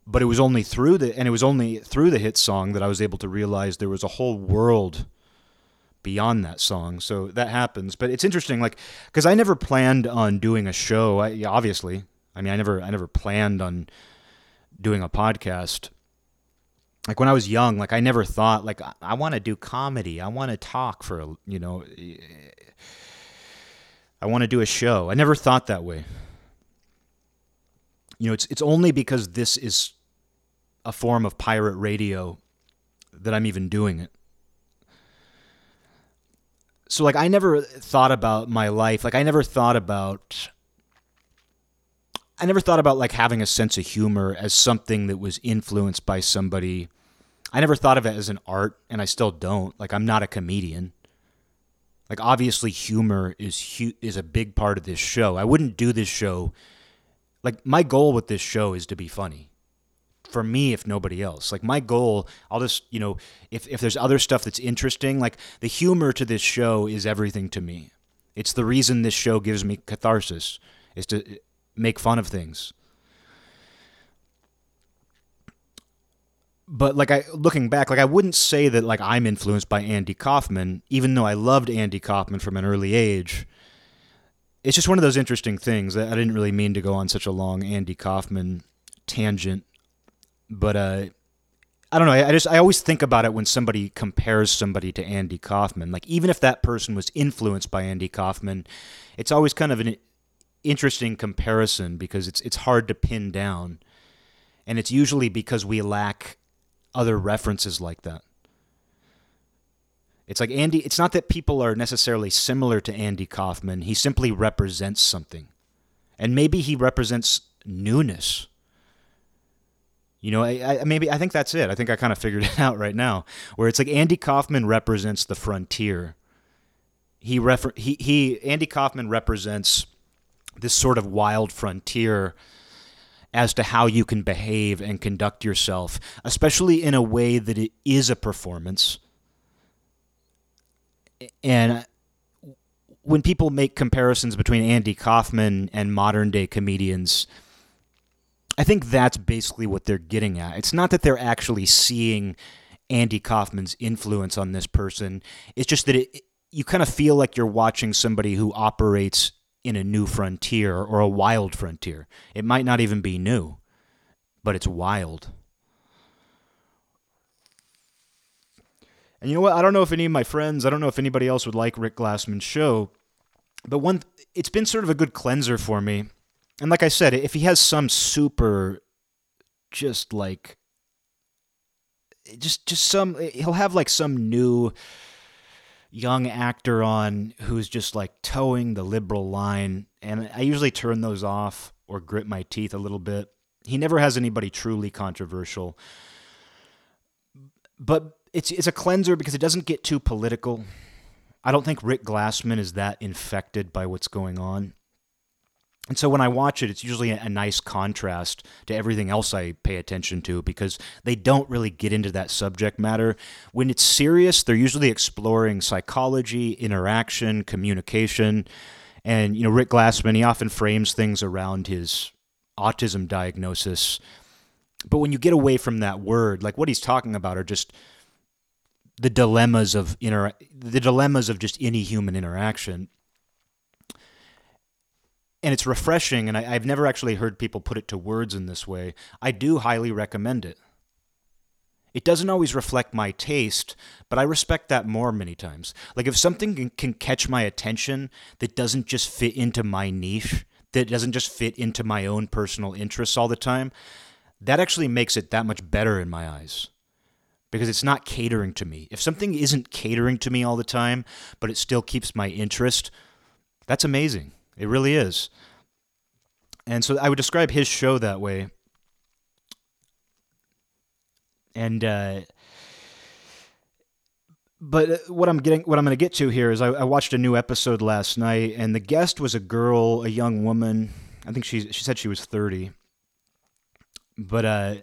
but it was only through the and it was only through the hit song that i was able to realize there was a whole world beyond that song. So that happens. But it's interesting, like, because I never planned on doing a show. I, obviously, I mean, I never, I never planned on doing a podcast. Like when I was young, like I never thought, like I, I want to do comedy. I want to talk for, a, you know, eh, I want to do a show. I never thought that way. You know, it's it's only because this is a form of pirate radio that I'm even doing it so like I never thought about my life. Like I never thought about I never thought about like having a sense of humor as something that was influenced by somebody. I never thought of it as an art and I still don't. Like I'm not a comedian. Like obviously humor is hu- is a big part of this show. I wouldn't do this show like my goal with this show is to be funny for me if nobody else. Like my goal, I'll just, you know, if if there's other stuff that's interesting, like the humor to this show is everything to me. It's the reason this show gives me catharsis is to eh, make fun of things. But like I looking back, like I wouldn't say that like I'm influenced by Andy Kaufman, even though I loved Andy Kaufman from an early age. It's just one of those interesting things. I didn't really mean to go on such a long Andy Kaufman tangent but uh, I don't know. I, I just I always think about it when somebody compares somebody to Andy Kaufman. Like even if that person was influenced by Andy Kaufman, it's always kind of an interesting comparison because it's it's hard to pin down, and it's usually because we lack other references like that. It's like Andy. It's not that people are necessarily similar to Andy Kaufman. He simply represents something, and maybe he represents newness you know, I, I, maybe I think that's it. I think I kind of figured it out right now, where it's like Andy Kaufman represents the frontier. He refer he he Andy Kaufman represents this sort of wild frontier as to how you can behave and conduct yourself, especially in a way that it is a performance. And when people make comparisons between Andy Kaufman and modern day comedians, I think that's basically what they're getting at. It's not that they're actually seeing Andy Kaufman's influence on this person. It's just that it, you kind of feel like you're watching somebody who operates in a new frontier or a wild frontier. It might not even be new, but it's wild. And you know what? I don't know if any of my friends, I don't know if anybody else would like Rick Glassman's show, but one it's been sort of a good cleanser for me. And like I said, if he has some super just like just just some he'll have like some new young actor on who's just like toeing the liberal line and I usually turn those off or grit my teeth a little bit. He never has anybody truly controversial. But it's it's a cleanser because it doesn't get too political. I don't think Rick Glassman is that infected by what's going on. And so when I watch it, it's usually a, nice contrast to everything else I pay attention to because they don't really get into that subject matter. When it's serious, they're usually exploring psychology, interaction, communication. And, you know, Rick Glassman, he often frames things around his autism diagnosis. But when you get away from that word, like what he's talking about are just the dilemmas of inter- the dilemmas of just any human interaction and it's refreshing and I, have never actually heard people put it to words in this way i do highly recommend it it doesn't always reflect my taste but i respect that more many times like if something can, can catch my attention that doesn't just fit into my niche that doesn't just fit into my own personal interests all the time that actually makes it that much better in my eyes because it's not catering to me. If something isn't catering to me all the time, but it still keeps my interest, that's amazing. It really is. And so I would describe his show that way. And uh, but uh, what I'm getting, what I'm going to get to here is, I, I, watched a new episode last night, and the guest was a girl, a young woman. I think she she said she was 30, but uh,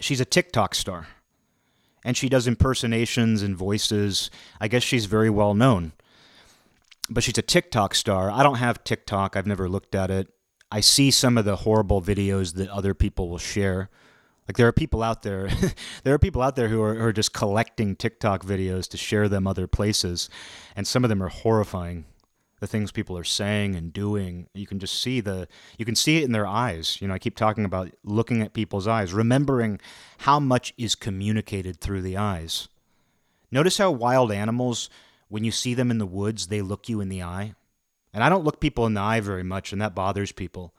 she's a TikTok star and she does impersonations and voices. I guess she's very well known. But she's a TikTok star. I don't have TikTok, I've never looked at it. I see some of the horrible videos that other people will share. Like there are people out there, there are people out there who are, who are just collecting TikTok videos to share them other places, and some of them are horrifying the things people are saying and doing. You can just see the you can see it in their eyes. You know, I keep talking about looking at people's eyes, remembering how much is communicated through the eyes. Notice how wild animals when you see them in the woods, they look you in the eye. And I don't look people in the eye very much and that bothers people.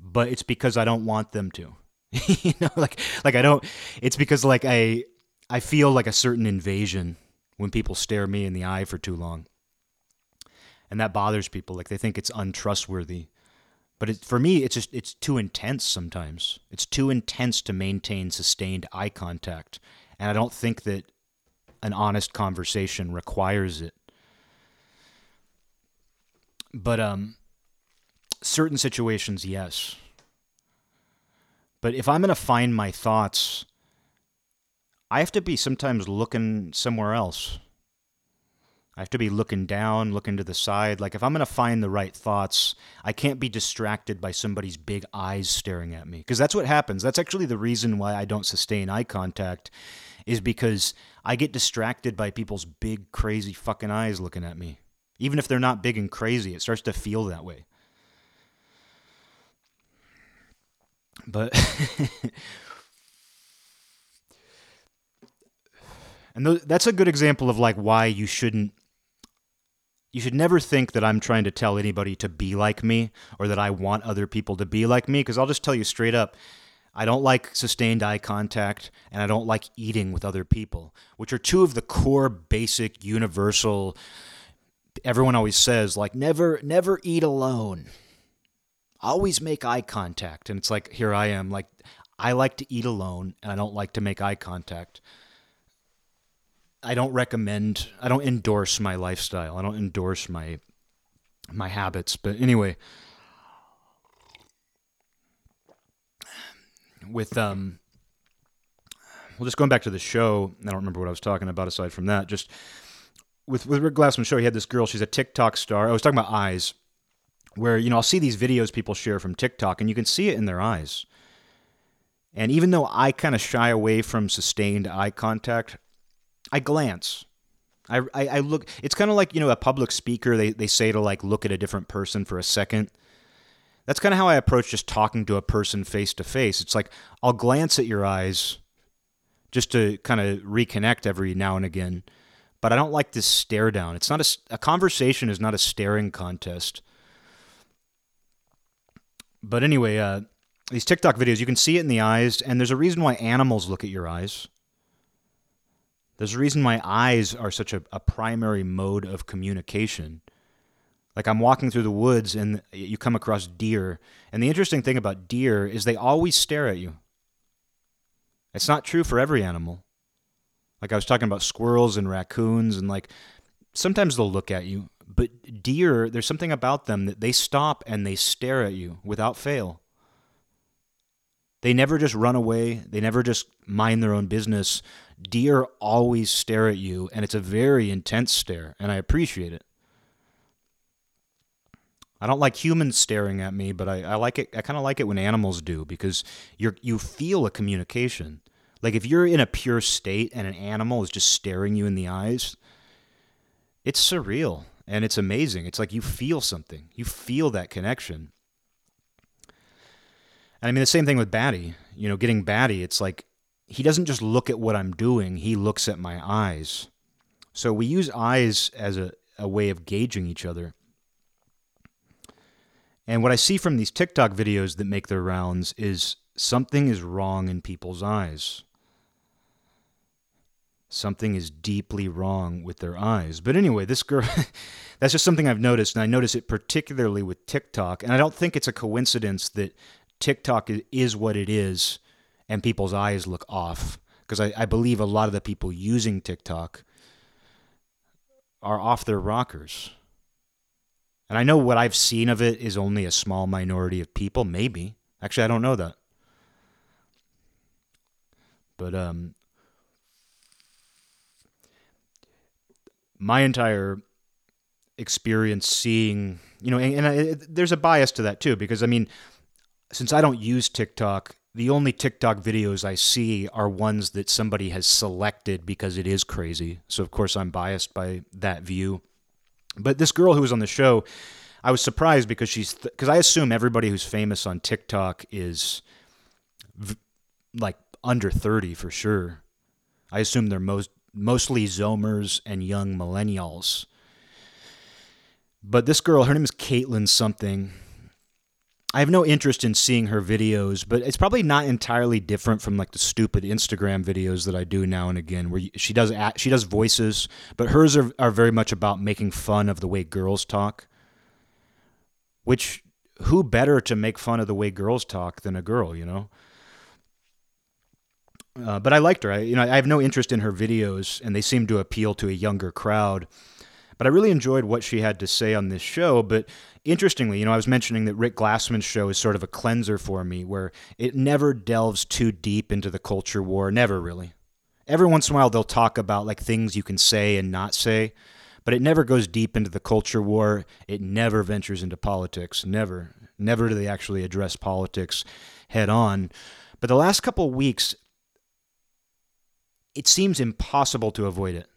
But it's because I don't want them to. you know, like like I don't it's because like I I feel like a certain invasion when people stare me in the eye for too long and that bothers people. Like they think it's untrustworthy. But it, for me, it's just it's too intense sometimes. It's too intense to maintain sustained eye contact, and I don't think that an honest conversation requires it. But um, certain situations, yes. But if I'm going to find my thoughts, I have to be sometimes looking somewhere else. I have to be looking down, looking to the side. Like if I'm going to find the right thoughts, I can't be distracted by somebody's big eyes staring at me because that's what happens. That's actually the reason why I don't sustain eye contact is because I get distracted by people's big crazy fucking eyes looking at me. Even if they're not big and crazy, it starts to feel that way. But and th- that's a good example of like why you shouldn't you should never think that I'm trying to tell anybody to be like me or that I want other people to be like me because I'll just tell you straight up I don't like sustained eye contact and I don't like eating with other people, which are two of the core basic universal everyone always says like never never eat alone. Always make eye contact and it's like here I am like I like to eat alone and I don't like to make eye contact. I don't recommend. I don't endorse my lifestyle. I don't endorse my my habits. But anyway, with um, well, just going back to the show. I don't remember what I was talking about aside from that. Just with with Rick Glassman's show, he had this girl. She's a TikTok star. I was talking about eyes, where you know I'll see these videos people share from TikTok, and you can see it in their eyes. And even though I kind of shy away from sustained eye contact, I glance. I, I, I look. It's kind of like you know a public speaker. They they say to like look at a different person for a second. That's kind of how I approach just talking to a person face to face. It's like I'll glance at your eyes just to kind of reconnect every now and again, but I don't like this stare down. It's not a, a conversation is not a staring contest. But anyway, uh, these TikTok videos, you can see it in the eyes, and there's a reason why animals look at your eyes. There's a reason why eyes are such a, a primary mode of communication. Like I'm walking through the woods and you come across deer, and the interesting thing about deer is they always stare at you. It's not true for every animal. Like I was talking about squirrels and raccoons, and like sometimes they'll look at you, but deer, there's something about them that they stop and they stare at you without fail. They never just run away, they never just mind their own business. Deer always stare at you, and it's a very intense stare, and I appreciate it. I don't like humans staring at me, but I, I like it. I kind of like it when animals do because you you feel a communication. Like if you're in a pure state and an animal is just staring you in the eyes, it's surreal and it's amazing. It's like you feel something. You feel that connection. And I mean the same thing with Batty. You know, getting Batty, it's like he doesn't just look at what I'm doing, he looks at my eyes. So we use eyes as a, a way of gauging each other. And what I see from these TikTok videos that make their rounds is something is wrong in people's eyes. Something is deeply wrong with their eyes. But anyway, this girl, that's just something I've noticed. And I notice it particularly with TikTok. And I don't think it's a coincidence that TikTok is what it is and people's eyes look off. Because I, I believe a lot of the people using TikTok are off their rockers. And I know what I've seen of it is only a small minority of people, maybe. Actually, I don't know that. But um my entire experience seeing, you know, and, and I, there's a bias to that too because I mean, since I don't use TikTok, the only TikTok videos I see are ones that somebody has selected because it is crazy. So of course I'm biased by that view. But this girl who was on the show, I was surprised because she's because th- I assume everybody who's famous on TikTok is v- like under 30 for sure. I assume they're most mostly zoomers and young millennials. But this girl, her name is Caitlin something. I have no interest in seeing her videos, but it's probably not entirely different from like the stupid Instagram videos that I do now and again, where she does she does voices, but hers are are very much about making fun of the way girls talk. Which who better to make fun of the way girls talk than a girl, you know? Uh, but I liked her. I, you know, I have no interest in her videos, and they seem to appeal to a younger crowd. But I really enjoyed what she had to say on this show. But interestingly, you know, I was mentioning that Rick Glassman's show is sort of a cleanser for me, where it never delves too deep into the culture war. Never really. Every once in a while, they'll talk about like things you can say and not say, but it never goes deep into the culture war. It never ventures into politics. Never. Never do they actually address politics head on. But the last couple weeks, it seems impossible to avoid it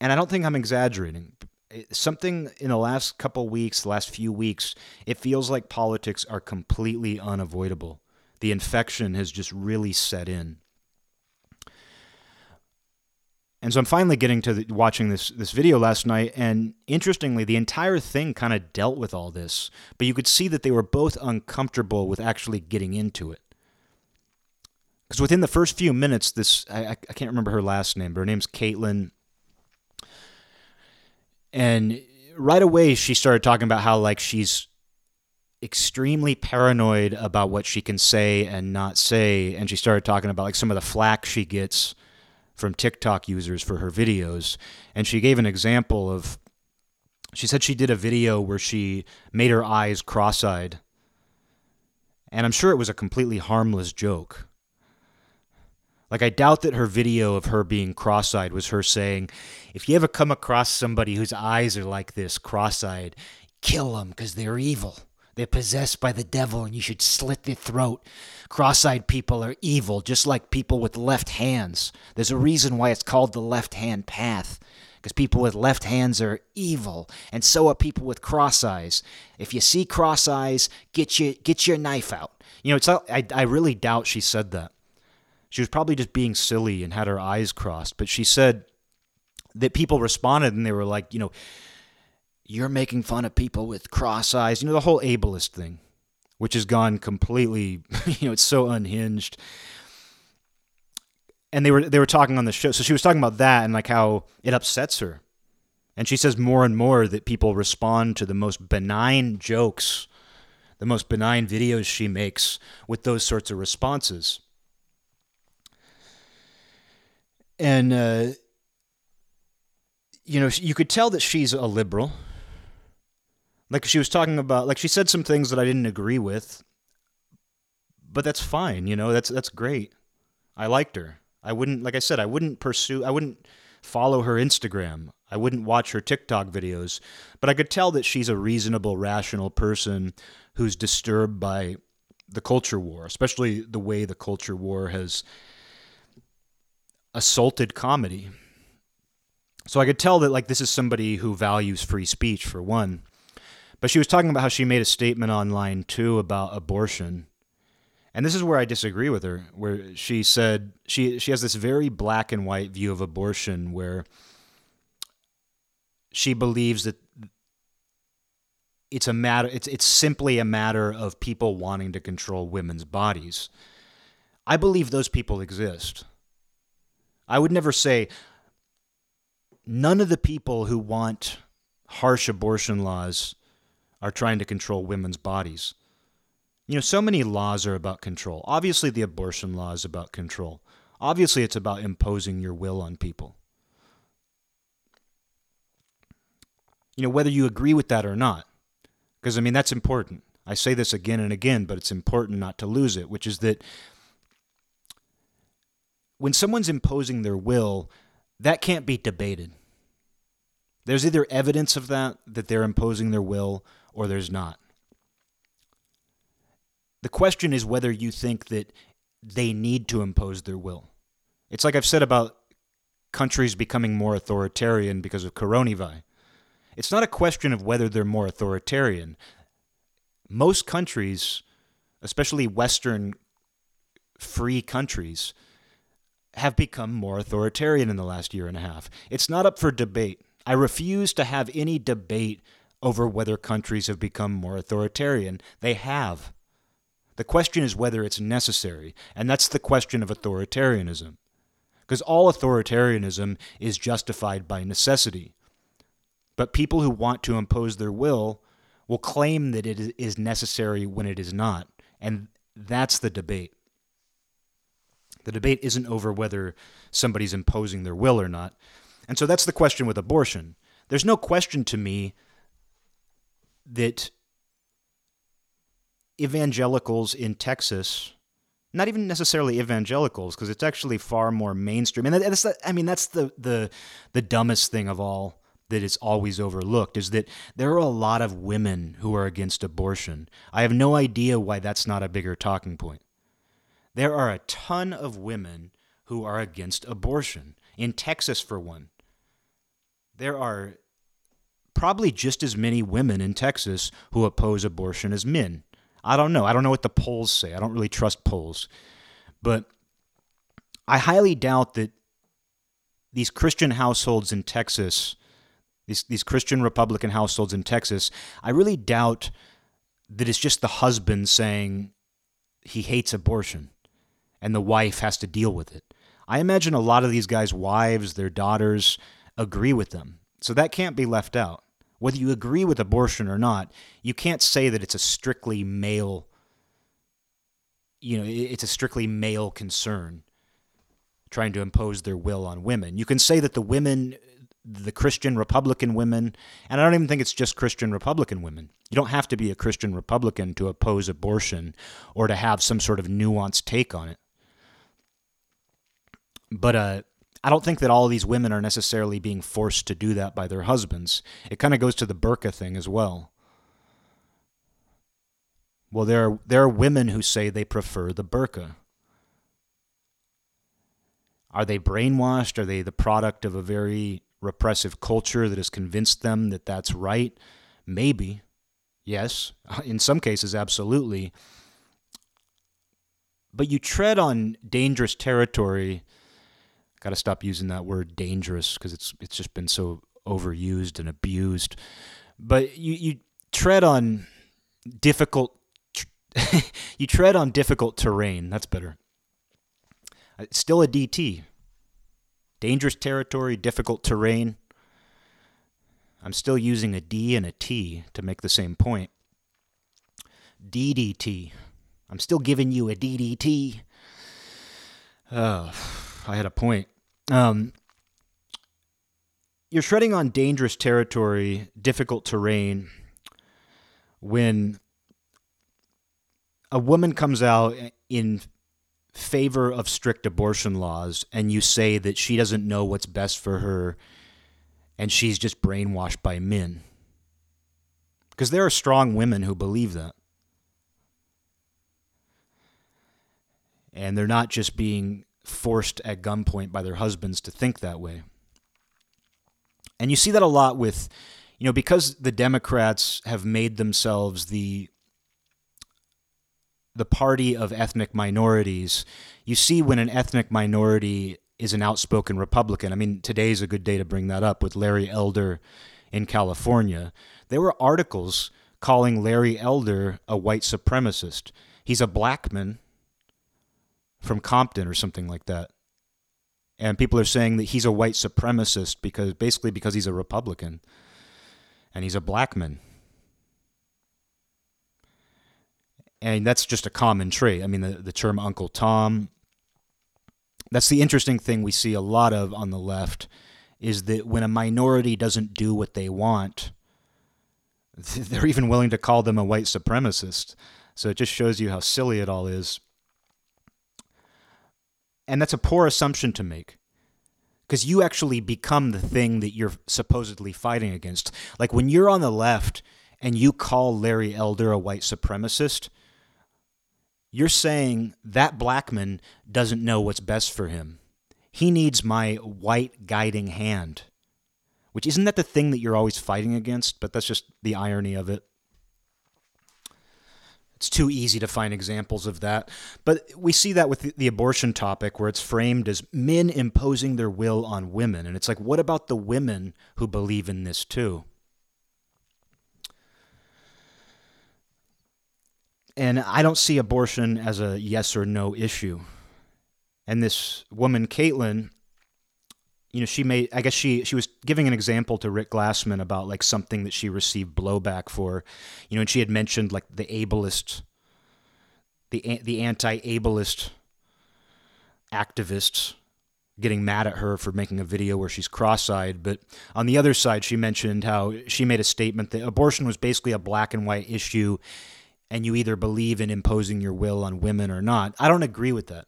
and I don't think I'm exaggerating. Something in the last couple weeks, last few weeks, it feels like politics are completely unavoidable. The infection has just really set in. And so I'm finally getting to the, watching this this video last night, and interestingly, the entire thing kind of dealt with all this, but you could see that they were both uncomfortable with actually getting into it. Because within the first few minutes, this I, I can't remember her last name, but her name's Caitlin and right away she started talking about how like she's extremely paranoid about what she can say and not say. And she started talking about like some of the flack she gets from TikTok users for her videos. And she gave an example of she said she did a video where she made her eyes cross-eyed. And I'm sure it was a completely harmless joke like, I doubt that her video of her being cross eyed was her saying, if you ever come across somebody whose eyes are like this, cross eyed, kill them because they're evil. They're possessed by the devil and you should slit their throat. Cross eyed people are evil, just like people with left hands. There's a reason why it's called the left hand path. Because people with left hands are evil, and so are people with cross eyes. If you see cross eyes, get your, get your knife out. You know, it's I, I really doubt she said that. She was probably just being silly and had her eyes crossed, but she said that people responded and they were like, you know, you're making fun of people with cross eyes. You know, the whole ableist thing, which has gone completely, you know, it's so unhinged. And they were they were talking on the show. So she was talking about that and like how it upsets her. And she says more and more that people respond to the most benign jokes, the most benign videos she makes with those sorts of responses. And uh, you know, you could tell that she's a liberal like she was talking about like she said some things that I didn't agree with. But that's fine, you know, that's that's great. I liked her. I wouldn't like I said, I wouldn't pursue I wouldn't follow her Instagram. I wouldn't watch her TikTok videos, but I could tell that she's a reasonable, rational person who's disturbed by the culture war, especially the way the culture war has assaulted comedy. So I could tell that like this is somebody who values free speech for one. But she was talking about how she made a statement online too about abortion. And this is where I disagree with her, where she said she she has this very black and white view of abortion where she believes that it's a matter it's it's simply a matter of people wanting to control women's bodies. I believe those people exist. I would never say none of the people who want harsh abortion laws are trying to control women's bodies. You know, so many laws are about control. Obviously, the abortion law is about control. Obviously, it's about imposing your will on people. You know, whether you agree with that or not, because I mean, that's important. I say this again and again, but it's important not to lose it, which is that when someone's imposing their will, that can't be debated. There's either evidence of that, that they're imposing their will, or there's not. The question is whether you think that they need to impose their will. It's like I've said about countries becoming more authoritarian because of coronavirus. It's not a question of whether they're more authoritarian. Most countries, especially Western free countries, have become more authoritarian in the last year and a half. It's not up for debate. I refuse to have any debate over whether countries have become more authoritarian. They have. The question is whether it's necessary, and that's the question of authoritarianism. Because all authoritarianism is justified by necessity. But people who want to impose their will will claim that it is necessary when it is not. And that's the debate. The debate isn't over whether somebody's imposing their will or not. And so that's the question with abortion. There's no question to me that evangelicals in Texas, not even necessarily evangelicals, because it's actually far more mainstream. And that's, I mean, that's the, the, the dumbest thing of all that is always overlooked is that there are a lot of women who are against abortion. I have no idea why that's not a bigger talking point. There are a ton of women who are against abortion. In Texas, for one, there are probably just as many women in Texas who oppose abortion as men. I don't know. I don't know what the polls say. I don't really trust polls. But I highly doubt that these Christian households in Texas, these, these Christian Republican households in Texas, I really doubt that it's just the husband saying he hates abortion and the wife has to deal with it. I imagine a lot of these guys' wives, their daughters, agree with them. So that can't be left out whether you agree with abortion or not, you can't say that it's a strictly male you know, it's a strictly male concern trying to impose their will on women. You can say that the women the Christian Republican women, and I don't even think it's just Christian Republican women. You don't have to be a Christian Republican to oppose abortion or to have some sort of nuanced take on it. But uh, I don't think that all these women are necessarily being forced to do that by their husbands. It kind of goes to the burqa thing as well. Well, there are, there are women who say they prefer the burqa. Are they brainwashed? Are they the product of a very repressive culture that has convinced them that that's right? Maybe. Yes. In some cases, absolutely. But you tread on dangerous territory. Got to stop using that word dangerous because it's it's just been so overused and abused. But you you tread on difficult you tread on difficult terrain. That's better. It's uh, still a DT. Dangerous territory, difficult terrain. I'm still using a D and a T to make the same point. DDT. I'm still giving you a DDT. Oh, I had a point. Um, you're treading on dangerous territory, difficult terrain, when a woman comes out in favor of strict abortion laws and you say that she doesn't know what's best for her and she's just brainwashed by men. Because there are strong women who believe that. And they're not just being forced at gunpoint by their husbands to think that way. And you see that a lot with, you know, because the Democrats have made themselves the the party of ethnic minorities, you see when an ethnic minority is an outspoken Republican. I mean, today's a good day to bring that up with Larry Elder in California. There were articles calling Larry Elder a white supremacist. He's a black man from Compton or something like that. And people are saying that he's a white supremacist because basically because he's a Republican and he's a black man. And that's just a common trait. I mean, the, the term Uncle Tom, that's the interesting thing we see a lot of on the left is that when a minority doesn't do what they want, they're even willing to call them a white supremacist. So it just shows you how silly it all is. And that's a poor assumption to make. Because you actually become the thing that you're supposedly fighting against. Like when you're on the left and you call Larry Elder a white supremacist, you're saying that black man doesn't know what's best for him. He needs my white guiding hand. Which isn't that the thing that you're always fighting against, but that's just the irony of it. It's too easy to find examples of that. But we see that with the abortion topic, where it's framed as men imposing their will on women. And it's like, what about the women who believe in this too? And I don't see abortion as a yes or no issue. And this woman, Caitlyn, you know, she made, I guess she, she was giving an example to Rick Glassman about like something that she received blowback for, you know, and she had mentioned like the ableist, the, the anti ableist activists getting mad at her for making a video where she's cross-eyed but on the other side she mentioned how she made a statement that abortion was basically a black and white issue and you either believe in imposing your will on women or not. I don't agree with that.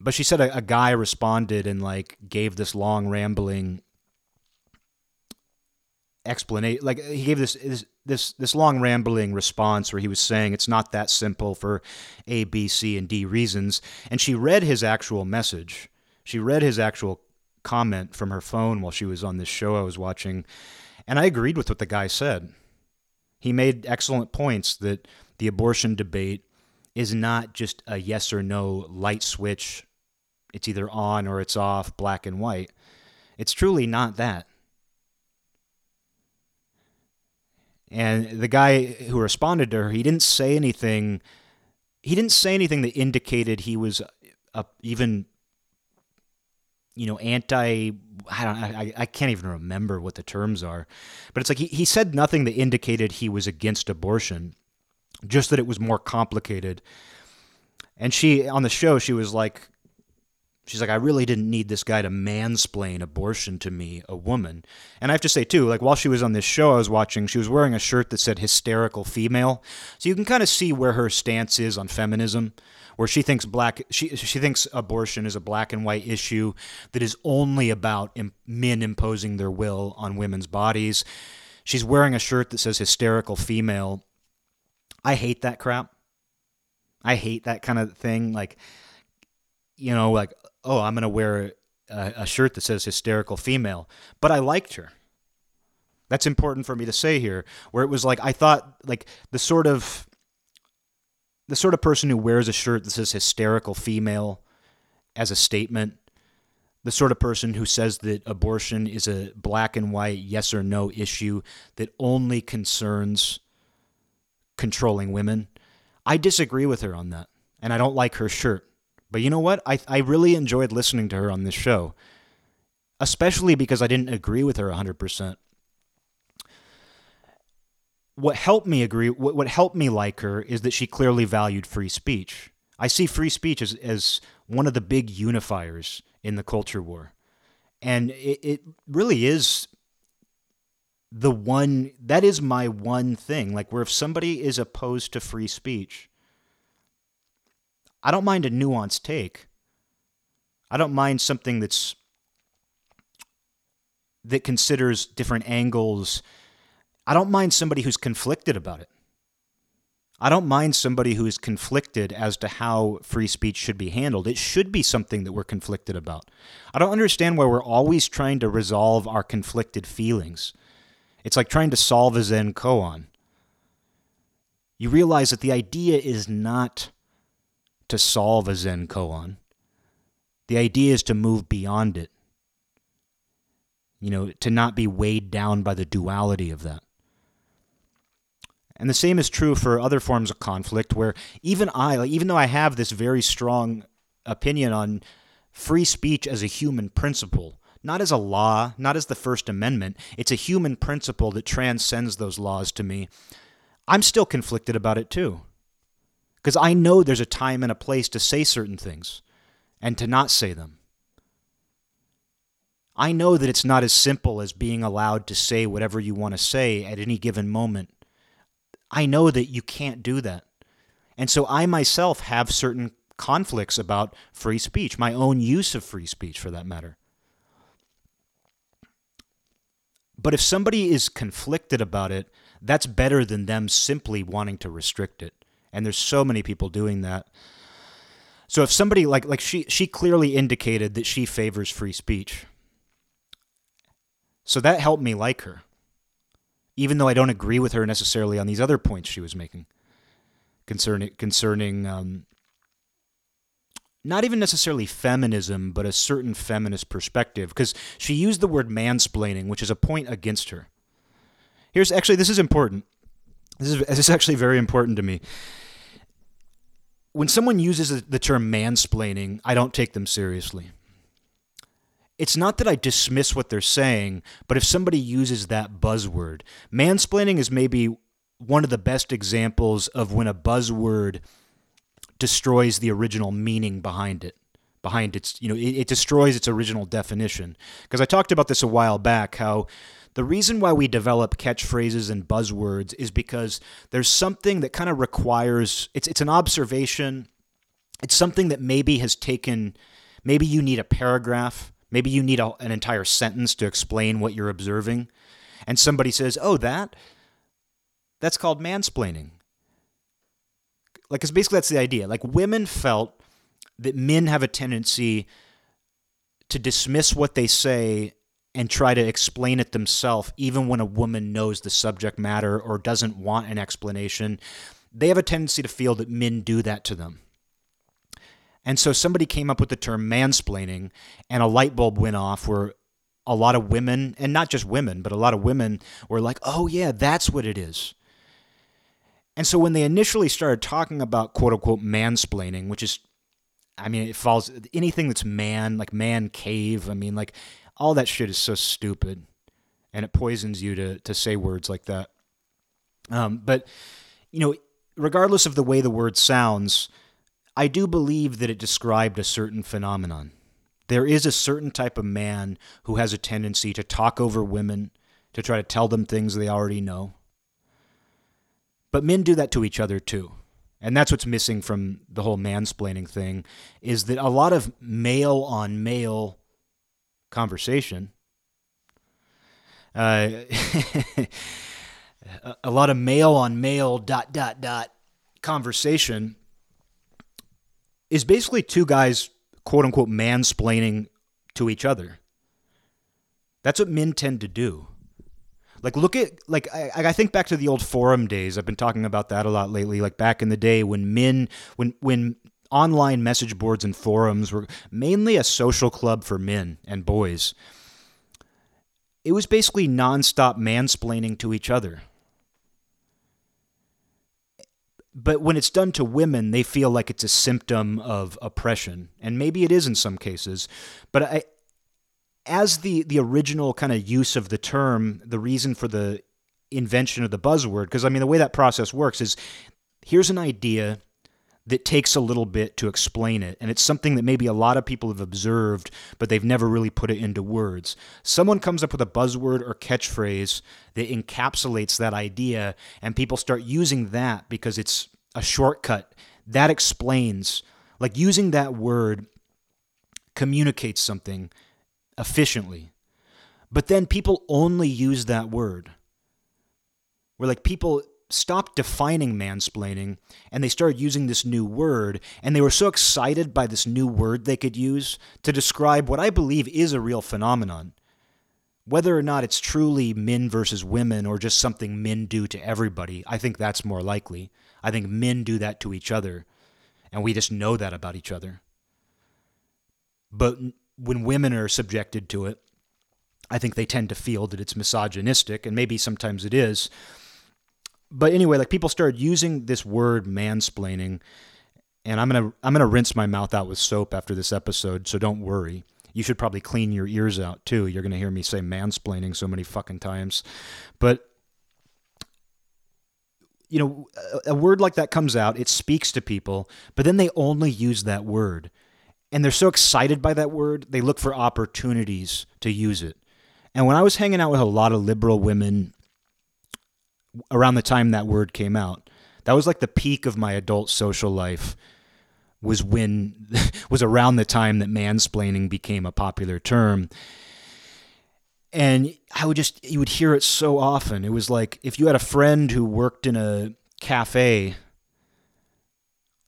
But she said a, a guy responded and like gave this long rambling explanation like he gave this, this this this long rambling response where he was saying it's not that simple for a b c and d reasons. And she read his actual message. She read his actual comment from her phone while she was on this show i was watching. And i agreed with what the guy said. He made excellent points that the abortion debate is not just a yes or no light switch. It's either on or it's off, black and white. It's truly not that. And the guy who responded to her, he didn't say anything. He didn't say anything that indicated he was uh, even you know, anti. I don't. I, I can't even remember what the terms are, but it's like he, he said nothing that indicated he was against abortion, just that it was more complicated. And she on the show, she was like, she's like, I really didn't need this guy to mansplain abortion to me, a woman. And I have to say too, like while she was on this show I was watching, she was wearing a shirt that said hysterical female, so you can kind of see where her stance is on feminism where she thinks black she she thinks abortion is a black and white issue that is only about men imposing their will on women's bodies. She's wearing a shirt that says hysterical female I hate that crap. I hate that kind of thing. Like, you know, like, oh, I'm going to wear a, a shirt that says hysterical female, but I liked her. That's important for me to say here, where it was like, I thought, like, the sort of. The sort of person who wears a shirt that says hysterical female as a statement, the sort of person who says that abortion is a black and white yes or no issue that only concerns controlling women. I disagree with her on that, and I don't like her shirt. But you know what? I, I really enjoyed listening to her on this show, especially because I didn't agree with her 100%. What helped me agree, what, what helped me like her is that she clearly valued free speech. I see free speech as, as one of the big unifiers in the culture war. And it, it really is the one that is my one thing like where if somebody is opposed to free speech i don't mind a nuanced take. I don't mind something that's that considers different angles. I don't mind somebody who's conflicted about it. I don't mind somebody who is conflicted as to how free speech should be handled. It should be something that we're conflicted about. I don't understand why we're always trying to resolve our conflicted feelings. It's like trying to solve a Zen koan. You realize that the idea is not to solve a Zen koan. The idea is to move beyond it. You know, to not be weighed down by the duality of that. And the same is true for other forms of conflict where even I, like, even though I have this very strong opinion on free speech as a human principle, not as a law, not as the First Amendment. It's a human principle that transcends those laws to me. I'm still conflicted about it too. Because I know there's a time and a place to say certain things and to not say them. I know that it's not as simple as being allowed to say whatever you want to say at any given moment. I know that you can't do that. And so I myself have certain conflicts about free speech, my own use of free speech for that matter. But if somebody is conflicted about it, that's better than them simply wanting to restrict it. And there's so many people doing that. So if somebody like like she she clearly indicated that she favors free speech. So that helped me like her. Even though I don't agree with her necessarily on these other points she was making concerning concerning um, not even necessarily feminism, but a certain feminist perspective, because she used the word mansplaining, which is a point against her. Here's actually, this is important. This is, this is actually very important to me. When someone uses the term mansplaining, I don't take them seriously. It's not that I dismiss what they're saying, but if somebody uses that buzzword, mansplaining is maybe one of the best examples of when a buzzword destroys the original meaning behind it behind its you know it, it destroys its original definition because i talked about this a while back how the reason why we develop catchphrases and buzzwords is because there's something that kind of requires it's it's an observation it's something that maybe has taken maybe you need a paragraph maybe you need a, an entire sentence to explain what you're observing and somebody says oh that that's called mansplaining like, because basically that's the idea. Like, women felt that men have a tendency to dismiss what they say and try to explain it themselves, even when a woman knows the subject matter or doesn't want an explanation. They have a tendency to feel that men do that to them. And so somebody came up with the term mansplaining, and a light bulb went off where a lot of women, and not just women, but a lot of women were like, oh, yeah, that's what it is. And so when they initially started talking about quote unquote mansplaining, which is, I mean, it falls anything that's man, like man cave. I mean, like all that shit is so stupid, and it poisons you to to say words like that. Um, but you know, regardless of the way the word sounds, I do believe that it described a certain phenomenon. There is a certain type of man who has a tendency to talk over women, to try to tell them things they already know. But men do that to each other too. And that's what's missing from the whole mansplaining thing is that a lot of male on male conversation uh, a, lot of male on male dot dot dot conversation is basically two guys quote unquote mansplaining to each other. That's what men tend to do. Like look at like I, I think back to the old forum days. I've been talking about that a lot lately. Like back in the day when men when when online message boards and forums were mainly a social club for men and boys. It was basically nonstop mansplaining to each other. But when it's done to women, they feel like it's a symptom of oppression. And maybe it is in some cases. But I, as the, the original kind of use of the term, the reason for the invention of the buzzword, because I mean, the way that process works is here's an idea that takes a little bit to explain it. And it's something that maybe a lot of people have observed, but they've never really put it into words. Someone comes up with a buzzword or catchphrase that encapsulates that idea, and people start using that because it's a shortcut. That explains, like using that word communicates something efficiently. But then people only use that word. Where like people stopped defining mansplaining and they started using this new word and they were so excited by this new word they could use to describe what I believe is a real phenomenon. Whether or not it's truly men versus women or just something men do to everybody, I think that's more likely. I think men do that to each other and we just know that about each other. But when women are subjected to it, I think they tend to feel that it's misogynistic and maybe sometimes it is but anyway, like people started using this word mansplaining, and I'm gonna I'm gonna rinse my mouth out with soap after this episode, so don't worry. You should probably clean your ears out too. You're gonna hear me say mansplaining so many fucking times, but you know, a, a word like that comes out, it speaks to people, but then they only use that word. And they're so excited by that word, they look for opportunities to use it. And when I was hanging out with a lot of liberal women around the time that word came out. That was like the peak of my adult social life was when was around the time that mansplaining became a popular term. And I would just you would hear it so often. It was like if you had a friend who worked in a cafe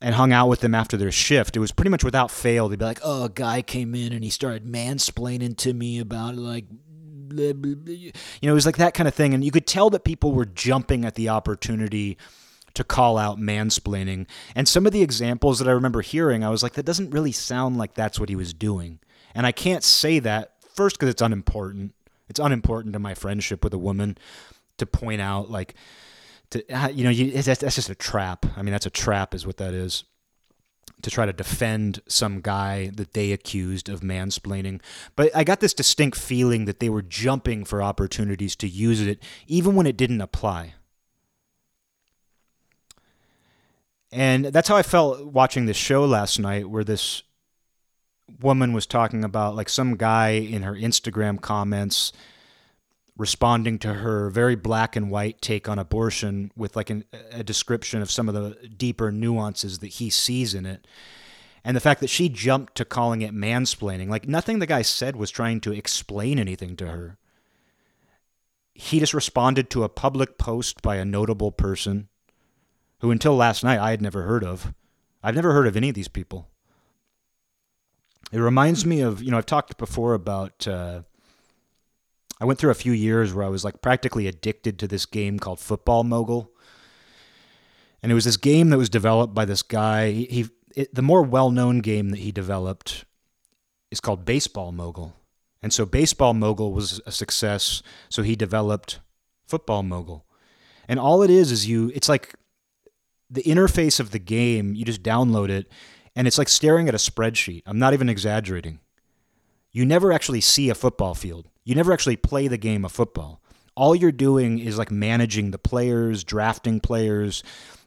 and hung out with them after their shift, it was pretty much without fail. They'd be like, "Oh, a guy came in and he started mansplaining to me about like blah, blah, blah. you know, it was like that kind of thing. And you could tell that people were jumping at the opportunity to call out mansplaining. And some of the examples that I remember hearing, I was like, that doesn't really sound like that's what he was doing. And I can't say that first because it's unimportant. It's unimportant to my friendship with a woman to point out like to uh, you know you, that's, that's just a trap. I mean that's a trap is what that is to try to defend some guy that they accused of mansplaining. But I got this distinct feeling that they were jumping for opportunities to use it, even when it didn't apply. And that's how I felt watching this show last night, where this woman was talking about like some guy in her Instagram comments responding to her very black and white take on abortion with like an, a description of some of the deeper nuances that he sees in it. And the fact that she jumped to calling it mansplaining, like nothing the guy said was trying to explain anything to her. He just responded to a public post by a notable person who, until last night, I had never heard of. I've never heard of any of these people. It reminds me of, you know, I've talked before about uh, I went through a few years where I was like practically addicted to this game called Football Mogul. And it was this game that was developed by this guy. He, it, the more well-known game that he developed is called Baseball Mogul. And so Baseball Mogul was a success, so he developed Football Mogul. And all it is is you it's like the interface of the game, you just download it and it's like staring at a spreadsheet. I'm not even exaggerating. You never actually see a football field. You never actually play the game of football. All you're doing is like managing the players, drafting players,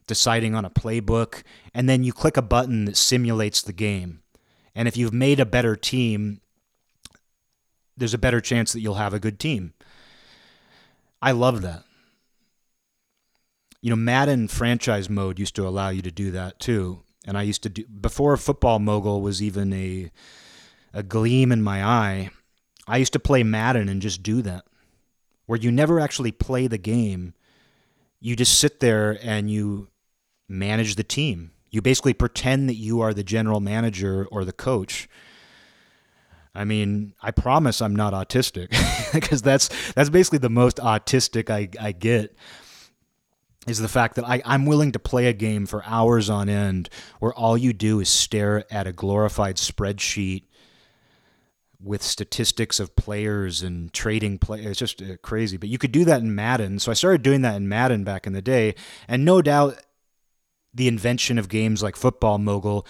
deciding on a playbook, and then you click a button that simulates the game. And if you've made a better team, there's a better chance that you'll have a good team. I love that. You know, Madden franchise mode used to allow you to do that too. And I used to do before football mogul was even a a gleam in my eye. I used to play Madden and just do that, where you never actually play the game. you just sit there and you manage the team. You basically pretend that you are the general manager or the coach. I mean, I promise I'm not autistic because that's that's basically the most autistic I, I get is the fact that I, I'm willing to play a game for hours on end where all you do is stare at a glorified spreadsheet with statistics of players and trading players. It's just uh, crazy. But you could do that in Madden. So I started doing that in Madden back in the day. And no doubt the invention of games like Football Mogul,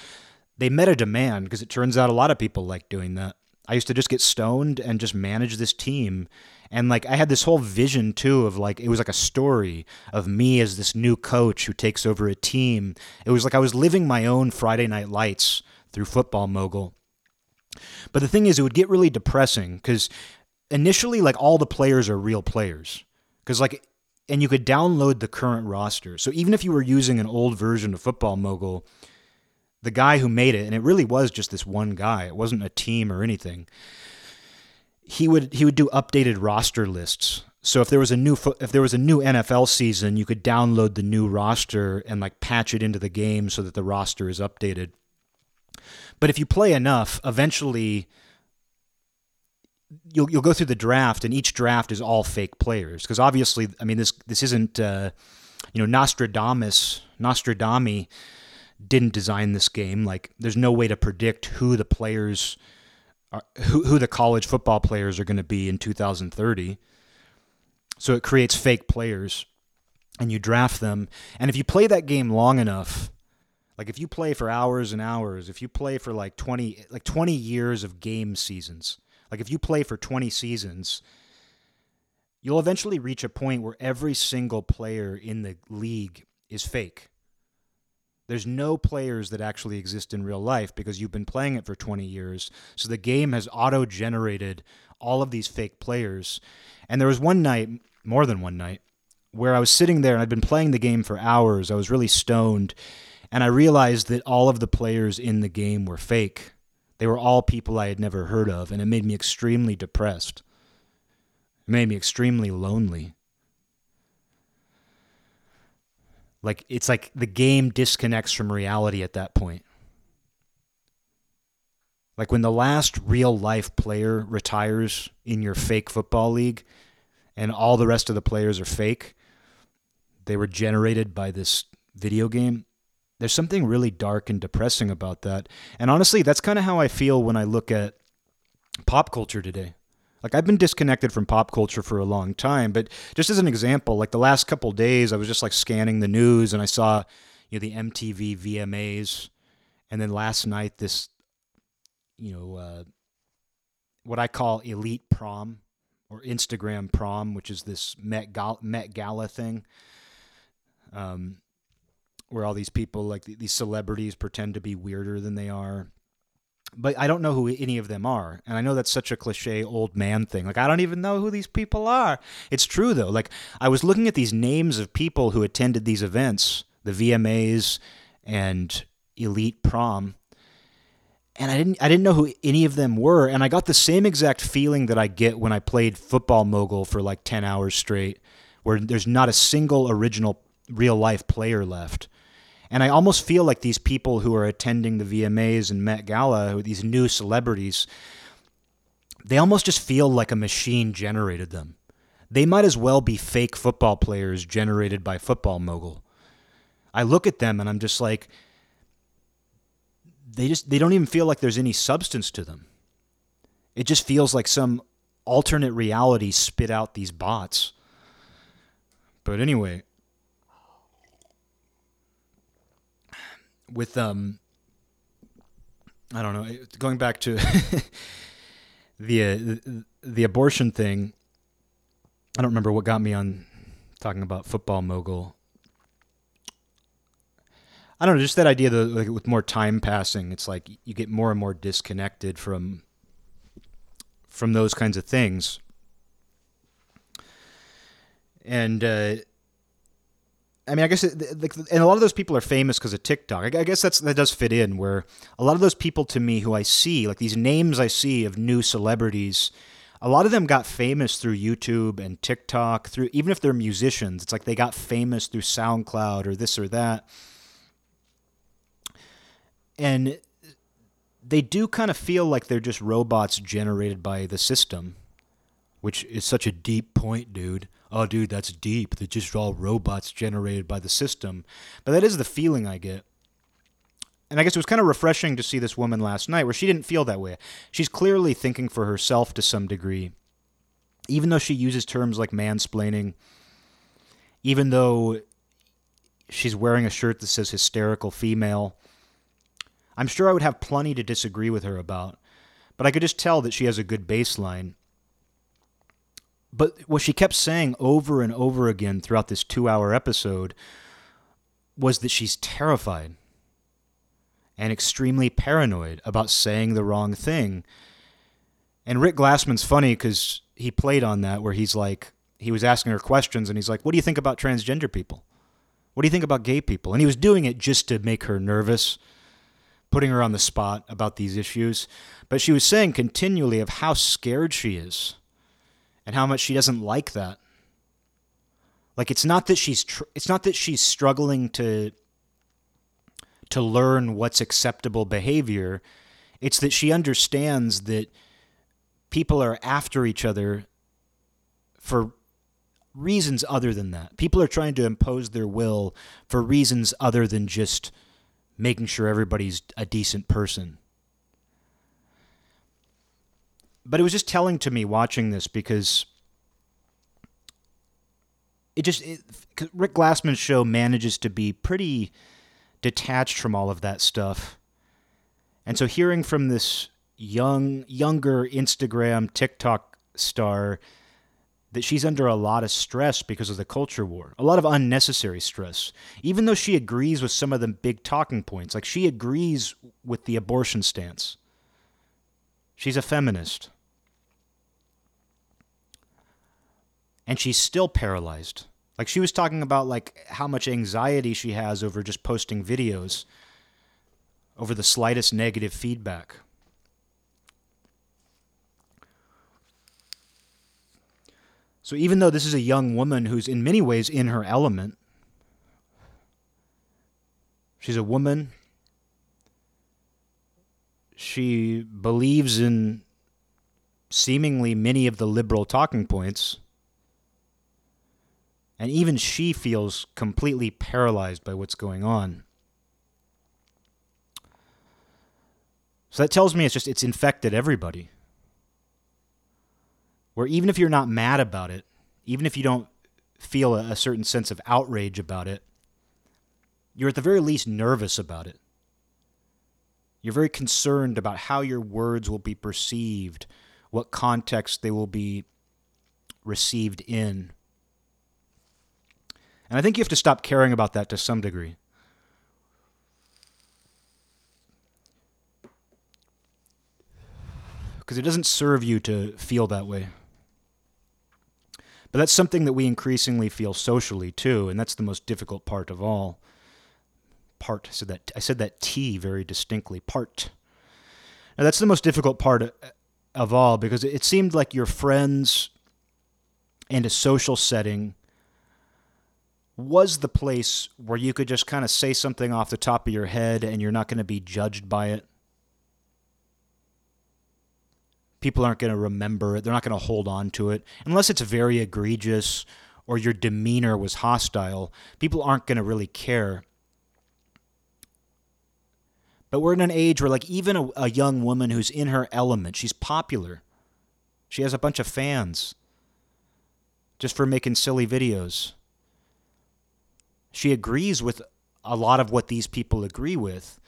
they met a demand because it turns out a lot of people like doing that. I used to just get stoned and just manage this team. And like I had this whole vision too of like it was like a story of me as this new coach who takes over a team. It was like I was living my own Friday night lights through Football Mogul. But the thing is, it would get really depressing because initially, like all the players are real players. Because like, and you could download the current roster. So even if you were using an old version of Football Mogul, the guy who made it, and it really was just this one guy. It wasn't a team or anything. He would he would do updated roster lists. So if there was a new if there was a new NFL season, you could download the new roster and like patch it into the game so that the roster is updated. But if you play enough, eventually you'll you'll go through the draft, and each draft is all fake players because obviously, I mean this this isn't uh, you know Nostradamus Nostradami didn't design this game. Like, there's no way to predict who the players are, who who the college football players are going to be in 2030. So it creates fake players, and you draft them. And if you play that game long enough, like if you play for hours and hours, if you play for like 20 like 20 years of game seasons, like if you play for 20 seasons, you'll eventually reach a point where every single player in the league is fake. There's no players that actually exist in real life because you've been playing it for 20 years. So the game has auto generated all of these fake players. And there was one night, more than one night, where I was sitting there and I'd been playing the game for hours. I was really stoned and I realized that all of the players in the game were fake. They were all people I had never heard of, and it made me extremely depressed. It made me extremely lonely. Like it's like the game disconnects from reality at that point. Like when the last real life player retires in your fake football league and all the rest of the players are fake, they were generated by this video game. There's something really dark and depressing about that. And honestly, that's kind of how I feel when I look at pop culture today. Like I've been disconnected from pop culture for a long time, but just as an example, like the last couple days I was just like scanning the news and I saw, you know, the MTV VMAs and then last night this you know, uh, what I call elite prom or Instagram prom, which is this Met Gala, Met Gala thing. Um, where all these people like these celebrities pretend to be weirder than they are but I don't know who any of them are. And I know that's such a cliche old man thing. Like, I don't even know who these people are. It's true, though. Like, I was looking at these names of people who attended these events, the VMAs and Elite Prom. And I didn't I didn't know who any of them were. And I got the same exact feeling that I get when I played football mogul for like 10 hours straight, where there's not a single original real life player left. And I almost feel like these people who are attending the VMAs and Met Gala, these new celebrities, they almost just feel like a machine generated them. They might as well be fake football players generated by Football Mogul. I look at them and I'm just like, they just they don't even feel like there's any substance to them. It just feels like some alternate reality spit out these bots. But anyway, with um I don't know, going back to the, uh, the abortion thing. I don't remember what got me on talking about football mogul. I don't know, just that idea that like, with more time passing, it's like you get more and more disconnected from from those kinds of things. And uh, I mean, I guess, it, like, and a lot of those people are famous because of TikTok. I guess that's that does fit in. Where a lot of those people to me who I see, like these names I see of new celebrities, a lot of them got famous through YouTube and TikTok, through even if they're musicians, it's like they got famous through SoundCloud or this or that. And they do kind of feel like they're just robots generated by the system, which is such a deep point, dude. Oh, dude, that's deep. They're just all robots generated by the system. But that is the feeling I get. And I guess it was kind of refreshing to see this woman last night where she didn't feel that way. She's clearly thinking for herself to some degree. Even though she uses terms like mansplaining, even though she's wearing a shirt that says hysterical female, I'm sure I would have plenty to disagree with her about. But I could just tell that she has a good baseline. But what she kept saying over and over again throughout this two hour episode was that she's terrified and extremely paranoid about saying the wrong thing. And Rick Glassman's funny because he played on that where he's like, he was asking her questions and he's like, What do you think about transgender people? What do you think about gay people? And he was doing it just to make her nervous, putting her on the spot about these issues. But she was saying continually of how scared she is and how much she doesn't like that. Like it's not that she's tr- it's not that she's struggling to to learn what's acceptable behavior. It's that she understands that people are after each other for reasons other than that. People are trying to impose their will for reasons other than just making sure everybody's a decent person. But it was just telling to me watching this because it just it, Rick Glassman's show manages to be pretty detached from all of that stuff. And so hearing from this young younger Instagram TikTok star that she's under a lot of stress because of the culture war, a lot of unnecessary stress. Even though she agrees with some of the big talking points, like she agrees with the abortion stance. She's a feminist. And she's still paralyzed like she was talking about like how much anxiety she has over just posting videos over the slightest negative feedback. So even though this is a young woman who's in many ways in her element, she's a woman. She believes in seemingly many of the liberal talking points and even she feels completely paralyzed by what's going on. So that tells me it's just it's infected everybody. Where even if you're not mad about it, even if you don't feel a, a certain sense of outrage about it, you're at the very least nervous about it. You're very concerned about how your words will be perceived, what context they will be received in. And I think you have to stop caring about that to some degree. Because it doesn't serve you to feel that way. But that's something that we increasingly feel socially too, and that's the most difficult part of all. Part. Said that I said that T very distinctly. Part. Now that's the most difficult part uh, of all because it seemed like your friends and a social setting was the place where you could just kind of say something off the top of your head and you're not going to be judged by it. People aren't going to remember it. They're not going to hold on to it. Unless it's very egregious or your demeanor was hostile, people aren't going to really care. But we're in an age where, like, even a, a young woman who's in her element, she's popular. She has a bunch of fans just for making silly videos she agrees with a lot of what these people agree with,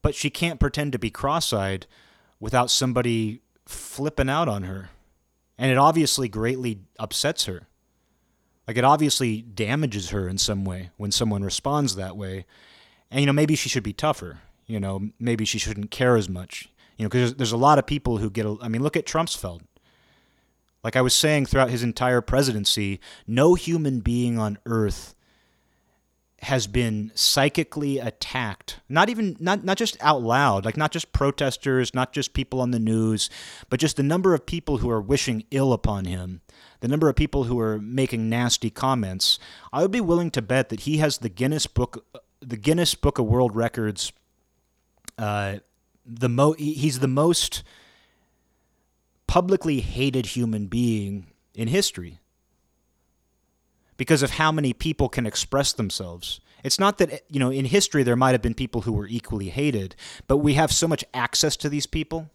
but she can't pretend to be cross eyed without somebody flipping out on her. And it obviously greatly upsets her. Like it obviously damages her in some way when someone responds that way. And, you know, maybe she should be tougher. You know, maybe she shouldn't care as much. You know, because there's, there's a lot of people who get, a, I mean, look at Trumpsfeld. Like I was saying throughout his entire presidency, no human being on earth has been psychically attacked not even not not just out loud like not just protesters not just people on the news but just the number of people who are wishing ill upon him the number of people who are making nasty comments i would be willing to bet that he has the guinness book the guinness book of world records uh, the mo he's the most publicly hated human being in history because of how many people can express themselves. It's not that, you know, in history there might have been people who were equally hated, but we have so much access to these people.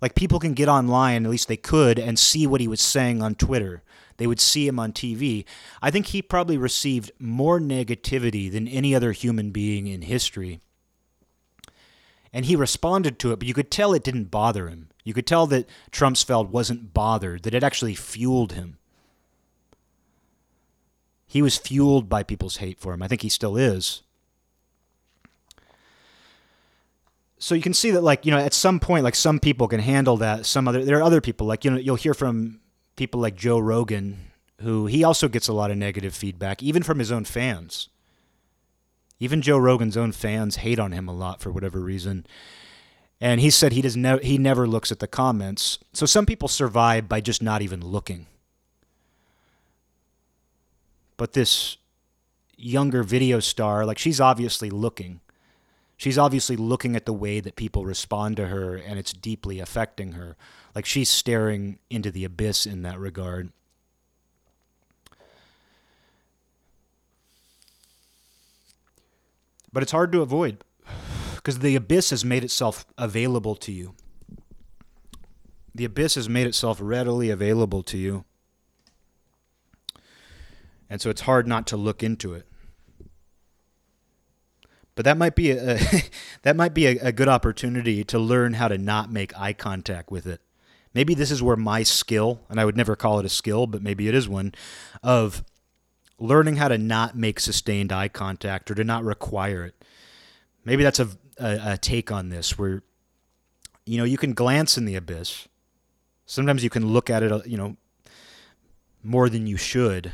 Like people can get online, at least they could, and see what he was saying on Twitter. They would see him on TV. I think he probably received more negativity than any other human being in history. And he responded to it, but you could tell it didn't bother him. You could tell that Trumpsfeld wasn't bothered, that it actually fueled him he was fueled by people's hate for him. I think he still is. So you can see that, like you know, at some point, like some people can handle that. Some other there are other people, like you know, you'll hear from people like Joe Rogan, who he also gets a lot of negative feedback, even from his own fans. Even Joe Rogan's own fans hate on him a lot for whatever reason. And he said he does he never looks at the comments. So some people survive by just not even looking. But this younger video star, like she's obviously looking. She's obviously looking at the way that people respond to her and it's deeply affecting her. Like she's staring into the abyss in that regard. But it's hard to avoid because the abyss has made itself available to you. The abyss has made itself readily available to you. And so it's hard not to look into it. But that might be a, that might be a, a good opportunity to learn how to not make eye contact with it. Maybe this is where my skill, and I would never call it a skill, but maybe it is one, of learning how to not make sustained eye contact or to not require it. Maybe that's a, a, a, take on this where, you know, you can glance in the abyss. Sometimes you can look at it, you know, more than you should.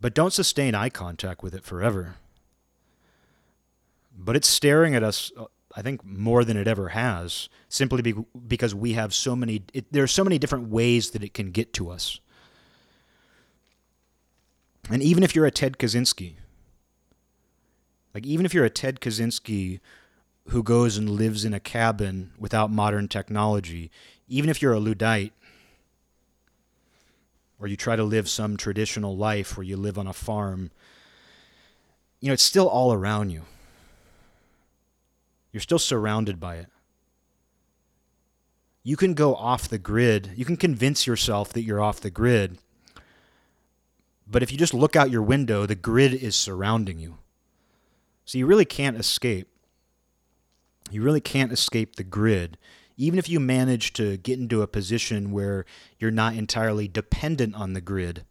But don't sustain eye contact with it forever. But it's staring at us, uh, I think, more than it ever has, simply be- because we have so many, it, there are so many different ways that it can get to us. And even if you're a Ted Kaczynski, like even if you're a Ted Kaczynski who goes and lives in a cabin without modern technology, even if you're a Luddite or you try to live some traditional life where you live on a farm, you know, it's still all around you. You're still surrounded by it. You can go off the grid. You can convince yourself that you're off the grid. But if you just look out your window, the grid is surrounding you. So you really can't escape. You really can't escape the grid even if you manage to get into a position where you're not entirely dependent on the grid,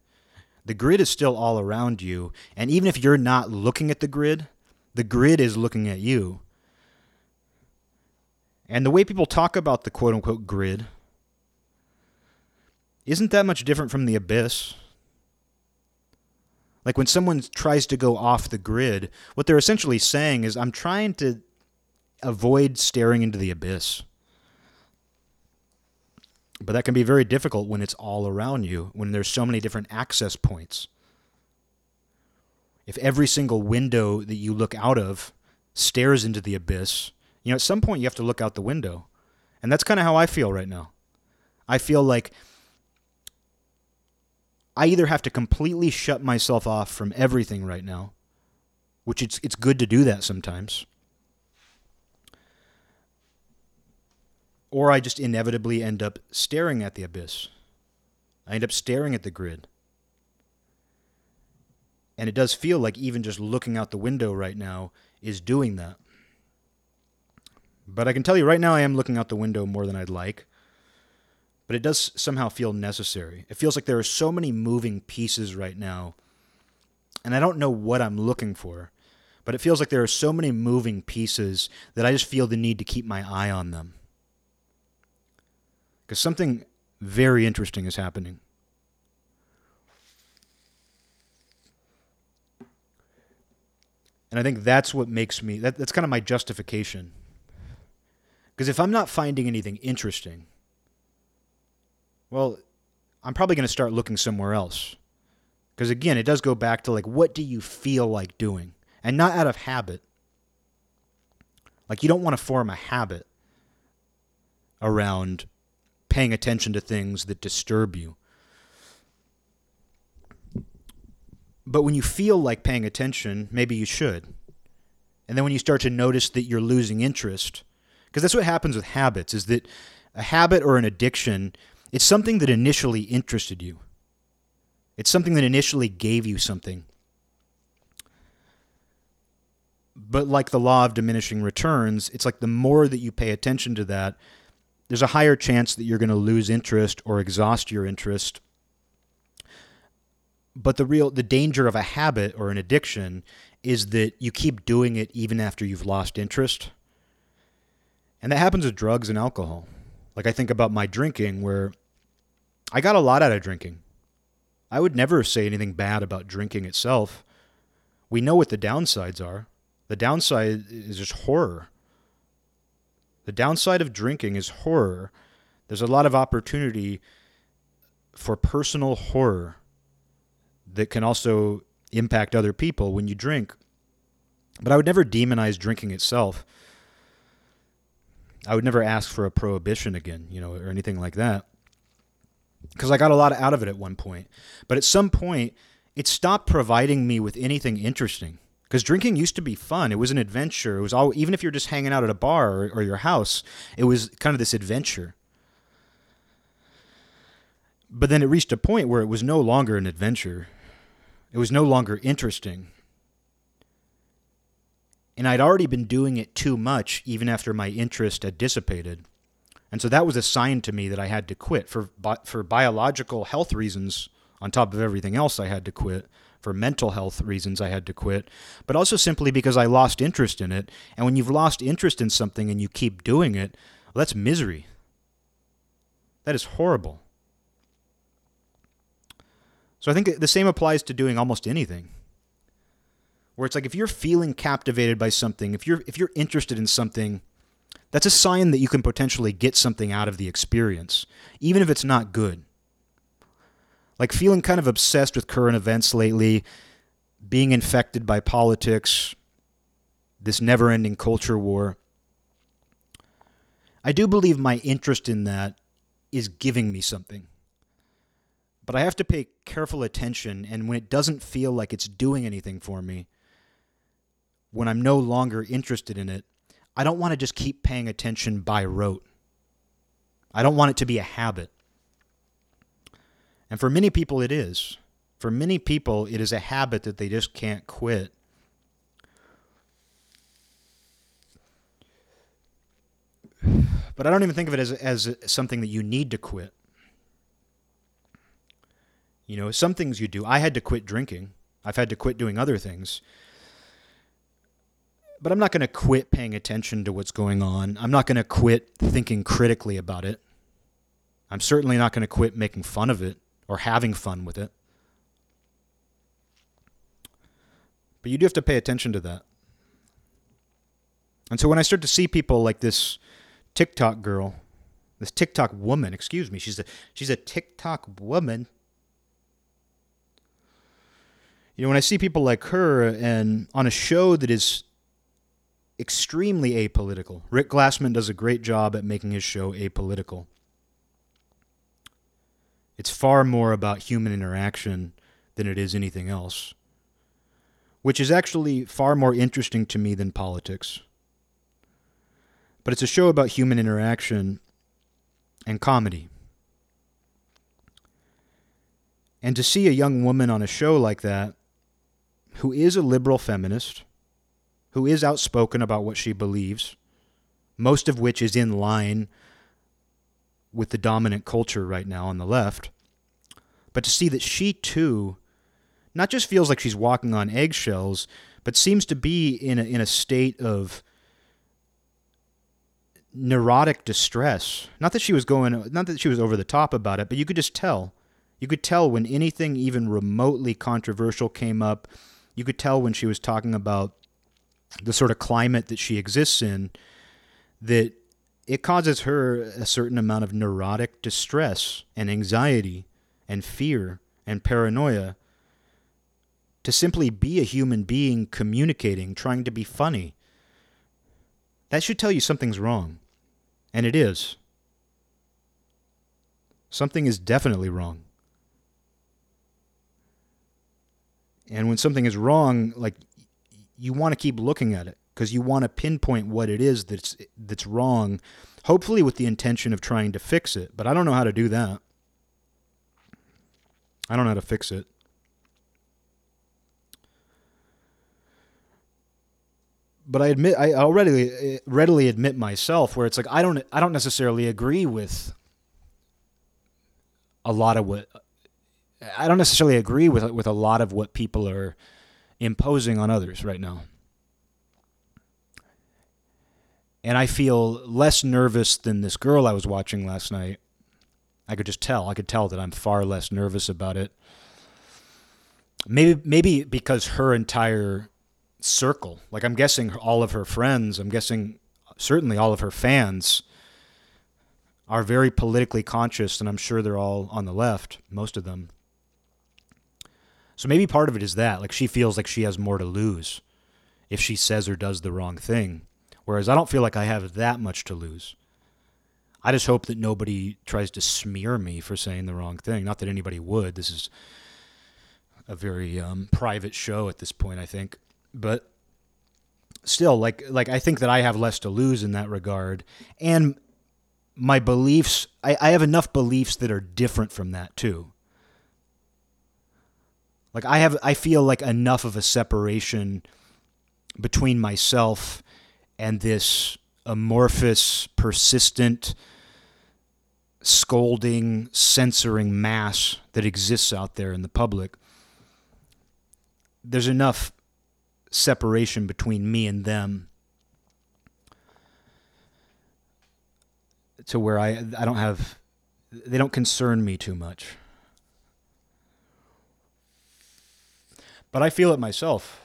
the grid is still all around you. And even if you're not looking at the grid, the grid is looking at you. And the way people talk about the quote unquote grid isn't that much different from the abyss. Like when someone tries to go off the grid, what they're essentially saying is, I'm trying to avoid staring into the abyss. But that can be very difficult when it's all around you, when there's so many different access points. If every single window that you look out of stares into the abyss, you know, at some point you have to look out the window. And that's kind of how I feel right now. I feel like I either have to completely shut myself off from everything right now, which it's it's good to do that sometimes. Or I just inevitably end up staring at the abyss. I end up staring at the grid. And it does feel like even just looking out the window right now is doing that. But I can tell you right now, I am looking out the window more than I'd like. But it does somehow feel necessary. It feels like there are so many moving pieces right now. And I don't know what I'm looking for. But it feels like there are so many moving pieces that I just feel the need to keep my eye on them because something very interesting is happening. And I think that's what makes me, that, that's kind of my justification. Because if I'm not finding anything interesting, well, I'm probably going to start looking somewhere else. Because again, it does go back to like, what do you feel like doing? And not out of habit. Like, you don't want to form a habit around paying attention to things that disturb you. But when you feel like paying attention, maybe you should. And then when you start to notice that you're losing interest, because that's what happens with habits, is that a habit or an addiction, it's something that initially interested you. It's something that initially gave you something. But like the law of diminishing returns, it's like the more that you pay attention to that, there's a higher chance that you're going to lose interest or exhaust your interest. But the real the danger of a habit or an addiction is that you keep doing it even after you've lost interest. And that happens with drugs and alcohol. Like I think about my drinking where I got a lot out of drinking. I would never say anything bad about drinking itself. We know what the downsides are. The downside is just horror. The downside of drinking is horror. There's a lot of opportunity for personal horror that can also impact other people when you drink. But I would never demonize drinking itself. I would never ask for a prohibition again, you know, or anything like that. Because I got a lot out of it at one point. But at some point, it stopped providing me with anything interesting because drinking used to be fun. It was an adventure. It was all even if you're just hanging out at a bar or, or your house, it was kind of this adventure. But then it reached a point where it was no longer an adventure. It was no longer interesting. And I'd already been doing it too much even after my interest had dissipated. And so that was a sign to me that I had to quit for for biological health reasons on top of everything else I had to quit for mental health reasons I had to quit, but also simply because I lost interest in it. And when you've lost interest in something and you keep doing it, well, that's misery. That is horrible. So I think the same applies to doing almost anything. Where it's like if you're feeling captivated by something, if you're if you're interested in something, that's a sign that you can potentially get something out of the experience, even if it's not good like feeling kind of obsessed with current events lately, being infected by politics, this never ending culture war. I do believe my interest in that is giving me something. But I have to pay careful attention, and when it doesn't feel like it's doing anything for me, when I'm no longer interested in it, I don't want to just keep paying attention by rote. I don't want it to be a habit. And for many people, it is. For many people, it is a habit that they just can't quit. But I don't even think of it as, as something that you need to quit. You know, some things you do. I had to quit drinking, I've had to quit doing other things. But I'm not going to quit paying attention to what's going on. I'm not going to quit thinking critically about it. I'm certainly not going to quit making fun of it or having fun with it. But you do have to pay attention to that. And so when I start to see people like this TikTok girl, this TikTok woman, excuse me, she's a she's a TikTok woman. You know, when I see people like her and on a show that is extremely apolitical. Rick Glassman does a great job at making his show apolitical. It's far more about human interaction than it is anything else, which is actually far more interesting to me than politics. But it's a show about human interaction and comedy. And to see a young woman on a show like that, who is a liberal feminist, who is outspoken about what she believes, most of which is in line with the dominant culture right now on the left. But to see that she too not just feels like she's walking on eggshells, but seems to be in a, in a state of neurotic distress. Not that she was going, not that she was over the top about it, but you could just tell. You could tell when anything even remotely controversial came up. You could tell when she was talking about the sort of climate that she exists in that it causes her a certain amount of neurotic distress and anxiety and fear and paranoia to simply be a human being communicating, trying to be funny. That should tell you something's wrong. And it is. Something is definitely wrong. And when something is wrong, like you want to keep looking at it because you want to pinpoint what it is that's that's wrong, hopefully with the intention of trying to fix it. But I don't know how to do that. I don't know how to fix it. But I admit I already eh, readily admit myself where it's like I don't I don't necessarily agree with a lot of what I don't necessarily agree with with a lot of what people are imposing on others right now. And I feel less nervous than this girl I was watching last night. I could just tell. I could tell that I'm far less nervous about it. Maybe maybe because her entire circle, like I'm guessing all of her friends, I'm guessing certainly all of her fans are very politically conscious and I'm sure they're all on the left, most of them. So maybe part of it is that, like she feels like she has more to lose if she says or does the wrong thing. Whereas I don't feel like I have that much to lose. I just hope that nobody tries to smear me for saying the wrong thing. Not that anybody would. This is a very um, private show at this point, I think. But still, like like I think that I have less to lose in that regard, and my beliefs. I, I have enough beliefs that are different from that too. Like I have I feel like enough of a separation between myself and this amorphous, persistent, scolding, censoring mass that exists out there in the public. There's enough separation between me and them to where I I don't have they don't concern me too much. But I feel it myself.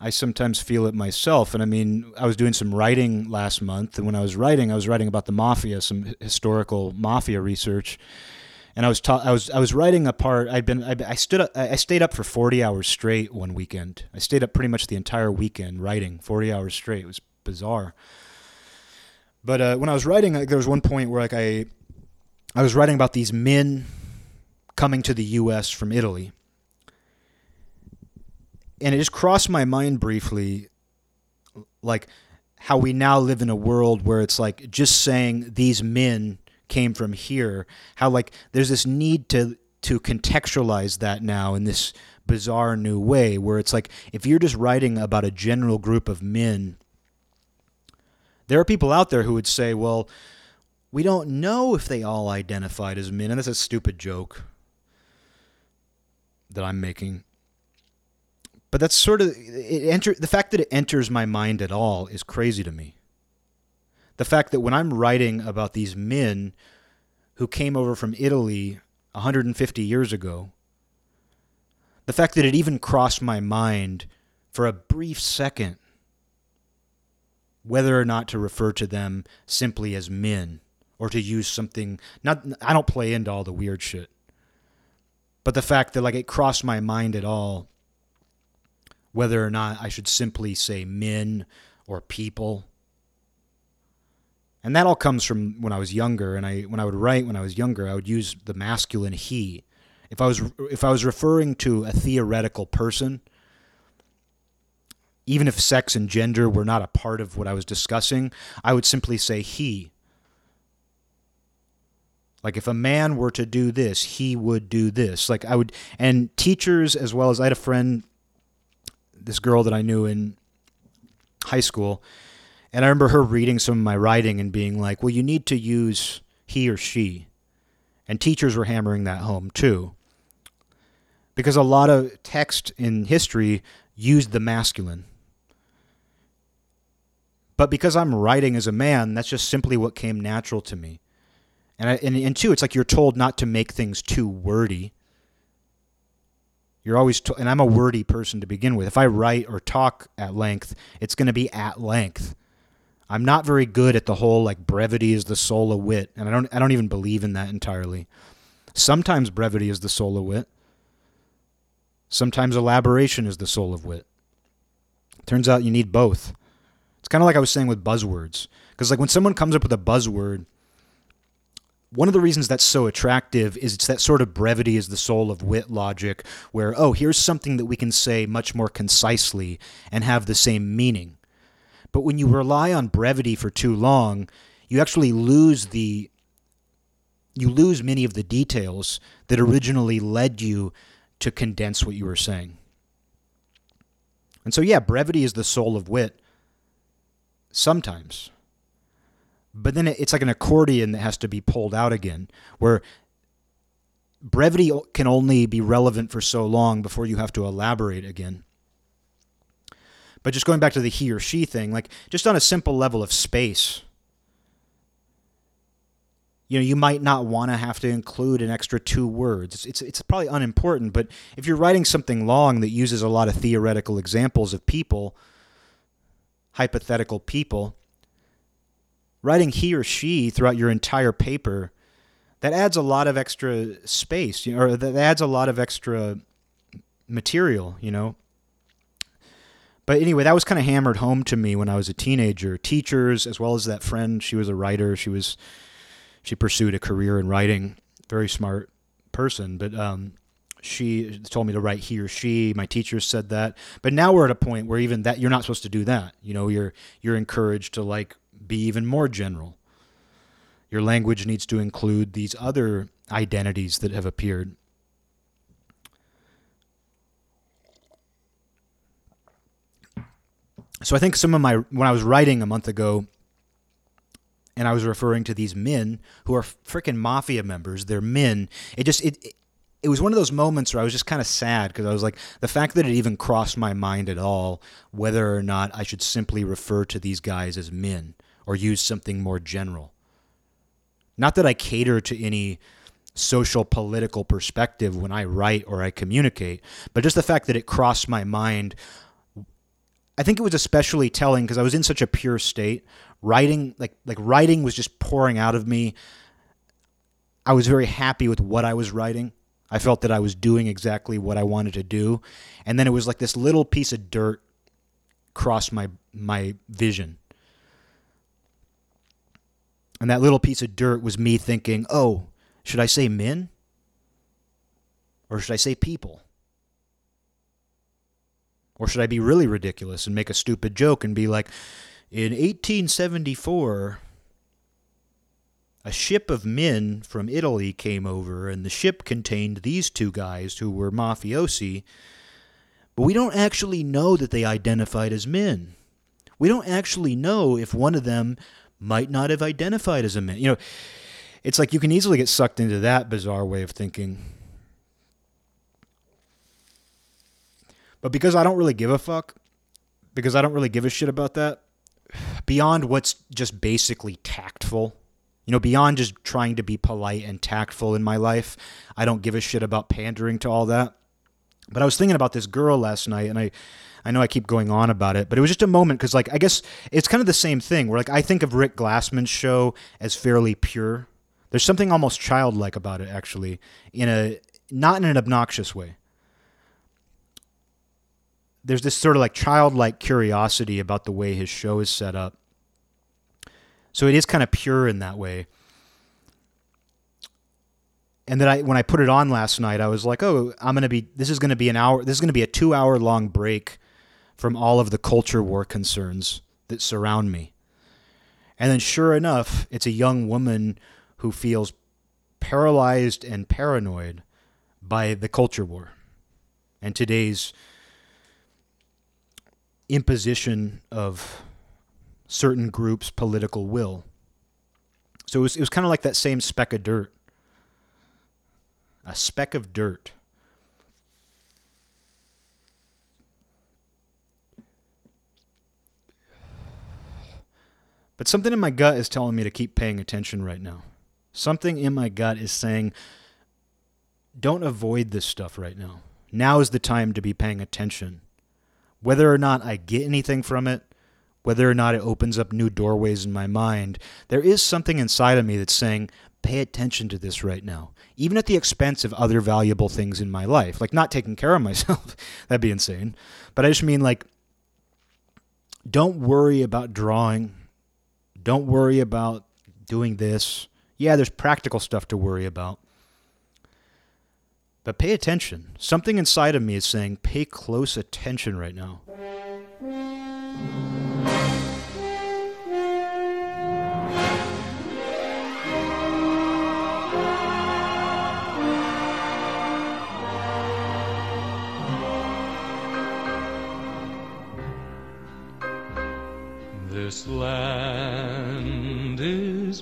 I sometimes feel it myself. And I mean, I was doing some writing last month. And when I was writing, I was writing about the mafia, some historical mafia research. And I was ta- I was I was writing a part. I'd been I, I stood up, I stayed up for forty hours straight one weekend. I stayed up pretty much the entire weekend writing forty hours straight. It was bizarre. But uh, when I was writing, like, there was one point where like I I was writing about these men coming to the U.S. from Italy. And it just crossed my mind briefly, like how we now live in a world where it's like just saying these men came from here, how like there's this need to to contextualize that now in this bizarre new way where it's like if you're just writing about a general group of men there are people out there who would say well we don't know if they all identified as men and that's a stupid joke that I'm making. But that's sort of it enter the fact that it enters my mind at all is crazy to me. The fact that when I'm writing about these men who came over from Italy 150 years ago, the fact that it even crossed my mind for a brief second whether or not to refer to them simply as men or to use something not I don't play into all the weird shit but the fact that like it crossed my mind at all whether or not I should simply say men or people. And that all comes from when I was younger and I when I would write when I was younger I would use the masculine he. If I was if I was referring to a theoretical person even if sex and gender were not a part of what I was discussing, I would simply say he like if a man were to do this, he would do this. Like I would, and teachers as well as I had a friend, this girl that I knew in high school, and I remember her reading some of my writing and being like, "Well, you need to use he or she," and teachers were hammering that home too, because a lot of text in history used the masculine. But because I'm writing as a man, that's just simply what came natural to me. And, I, and and two, it's like you're told not to make things too wordy. You're always, t- and I'm a wordy person to begin with. If I write or talk at length, it's going to be at length. I'm not very good at the whole like brevity is the soul of wit, and I don't I don't even believe in that entirely. Sometimes brevity is the soul of wit. Sometimes elaboration is the soul of wit. Turns out you need both. It's kind of like I was saying with buzzwords. Because like when someone comes up with a buzzword, one of the reasons that's so attractive is it's that sort of brevity is the soul of wit logic, where, oh, here's something that we can say much more concisely and have the same meaning. But when you rely on brevity for too long, you actually lose the you lose many of the details that originally led you to condense what you were saying. And so yeah, brevity is the soul of wit sometimes. But then it's like an accordion that has to be pulled out again, where brevity can only be relevant for so long before you have to elaborate again. But just going back to the he or she thing, like just on a simple level of space, you know, you might not want to have to include an extra two words. It's, it's, it's probably unimportant, but if you're writing something long that uses a lot of theoretical examples of people, hypothetical people, writing he or she throughout your entire paper, that adds a lot of extra space, you know, or that adds a lot of extra material, you know. But anyway, that was kind of hammered home to me when I was a teenager. Teachers, as well as that friend, she was a writer. She was she pursued a career in writing. Very smart person, but um, she told me to write he or she. My teachers said that. But now we're at a point where even that you're not supposed to do that. You know, you're you're encouraged to like be even more general. Your language needs to include these other identities that have appeared. So I think some of my when I was writing a month ago and I was referring to these men who are freaking mafia members, they're men. It just it, it it was one of those moments where I was just kind of sad because I was like, the fact that it even crossed my mind at all whether or not I should simply refer to these guys as men or use something more general. Not that I cater to any social political perspective when I write or I communicate, but just the fact that it crossed my mind. I think it was especially telling because I was in such a pure state. Writing, like like writing, was just pouring out of me. I was very happy with what I was writing. I felt that I was doing exactly what I wanted to do, and then it was like this little piece of dirt crossed my my vision, and that little piece of dirt was me thinking, oh, should I say men? Or should I say people? Or should I be really ridiculous and make a stupid joke and be like, in 1874, a ship of men from Italy came over, and the ship contained these two guys who were mafiosi, but we don't actually know that they identified as men. We don't actually know if one of them might not have identified as a man. You know, it's like you can easily get sucked into that bizarre way of thinking. But because I don't really give a fuck, because I don't really give a shit about that, beyond what's just basically tactful, you know, beyond just trying to be polite and tactful in my life, I don't give a shit about pandering to all that. But I was thinking about this girl last night, and I I know I keep going on about it, but it was just a moment because, like, I guess it's kind of the same thing where, like, I think of Rick Glassman's show as fairly pure. There's something almost childlike about it, actually, in a not in an obnoxious way. There's this sort of like childlike curiosity about the way his show is set up. So it is kind of pure in that way. And then I when I put it on last night, I was like, "Oh, I'm to be this is to be an hour this is to be a 2-hour long break from all of the culture war concerns that surround me. And then, sure enough, it's a young woman who feels paralyzed and paranoid by the culture war and today's imposition of certain groups' political will. So it was, it was kind of like that same speck of dirt. A speck of dirt. But something in my gut is telling me to keep paying attention right now. Something in my gut is saying, don't avoid this stuff right now. Now is the time to be paying attention. Whether or not I get anything from it, whether or not it opens up new doorways in my mind, there is something inside of me that's saying, pay attention to this right now, even at the expense of other valuable things in my life, like not taking care of myself. That'd be insane. But I just mean, like, don't worry about drawing. Don't worry about doing this. Yeah, there's practical stuff to worry about. But pay attention. Something inside of me is saying, pay close attention right now. This land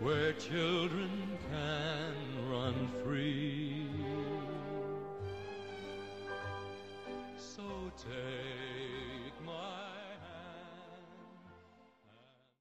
where children can run.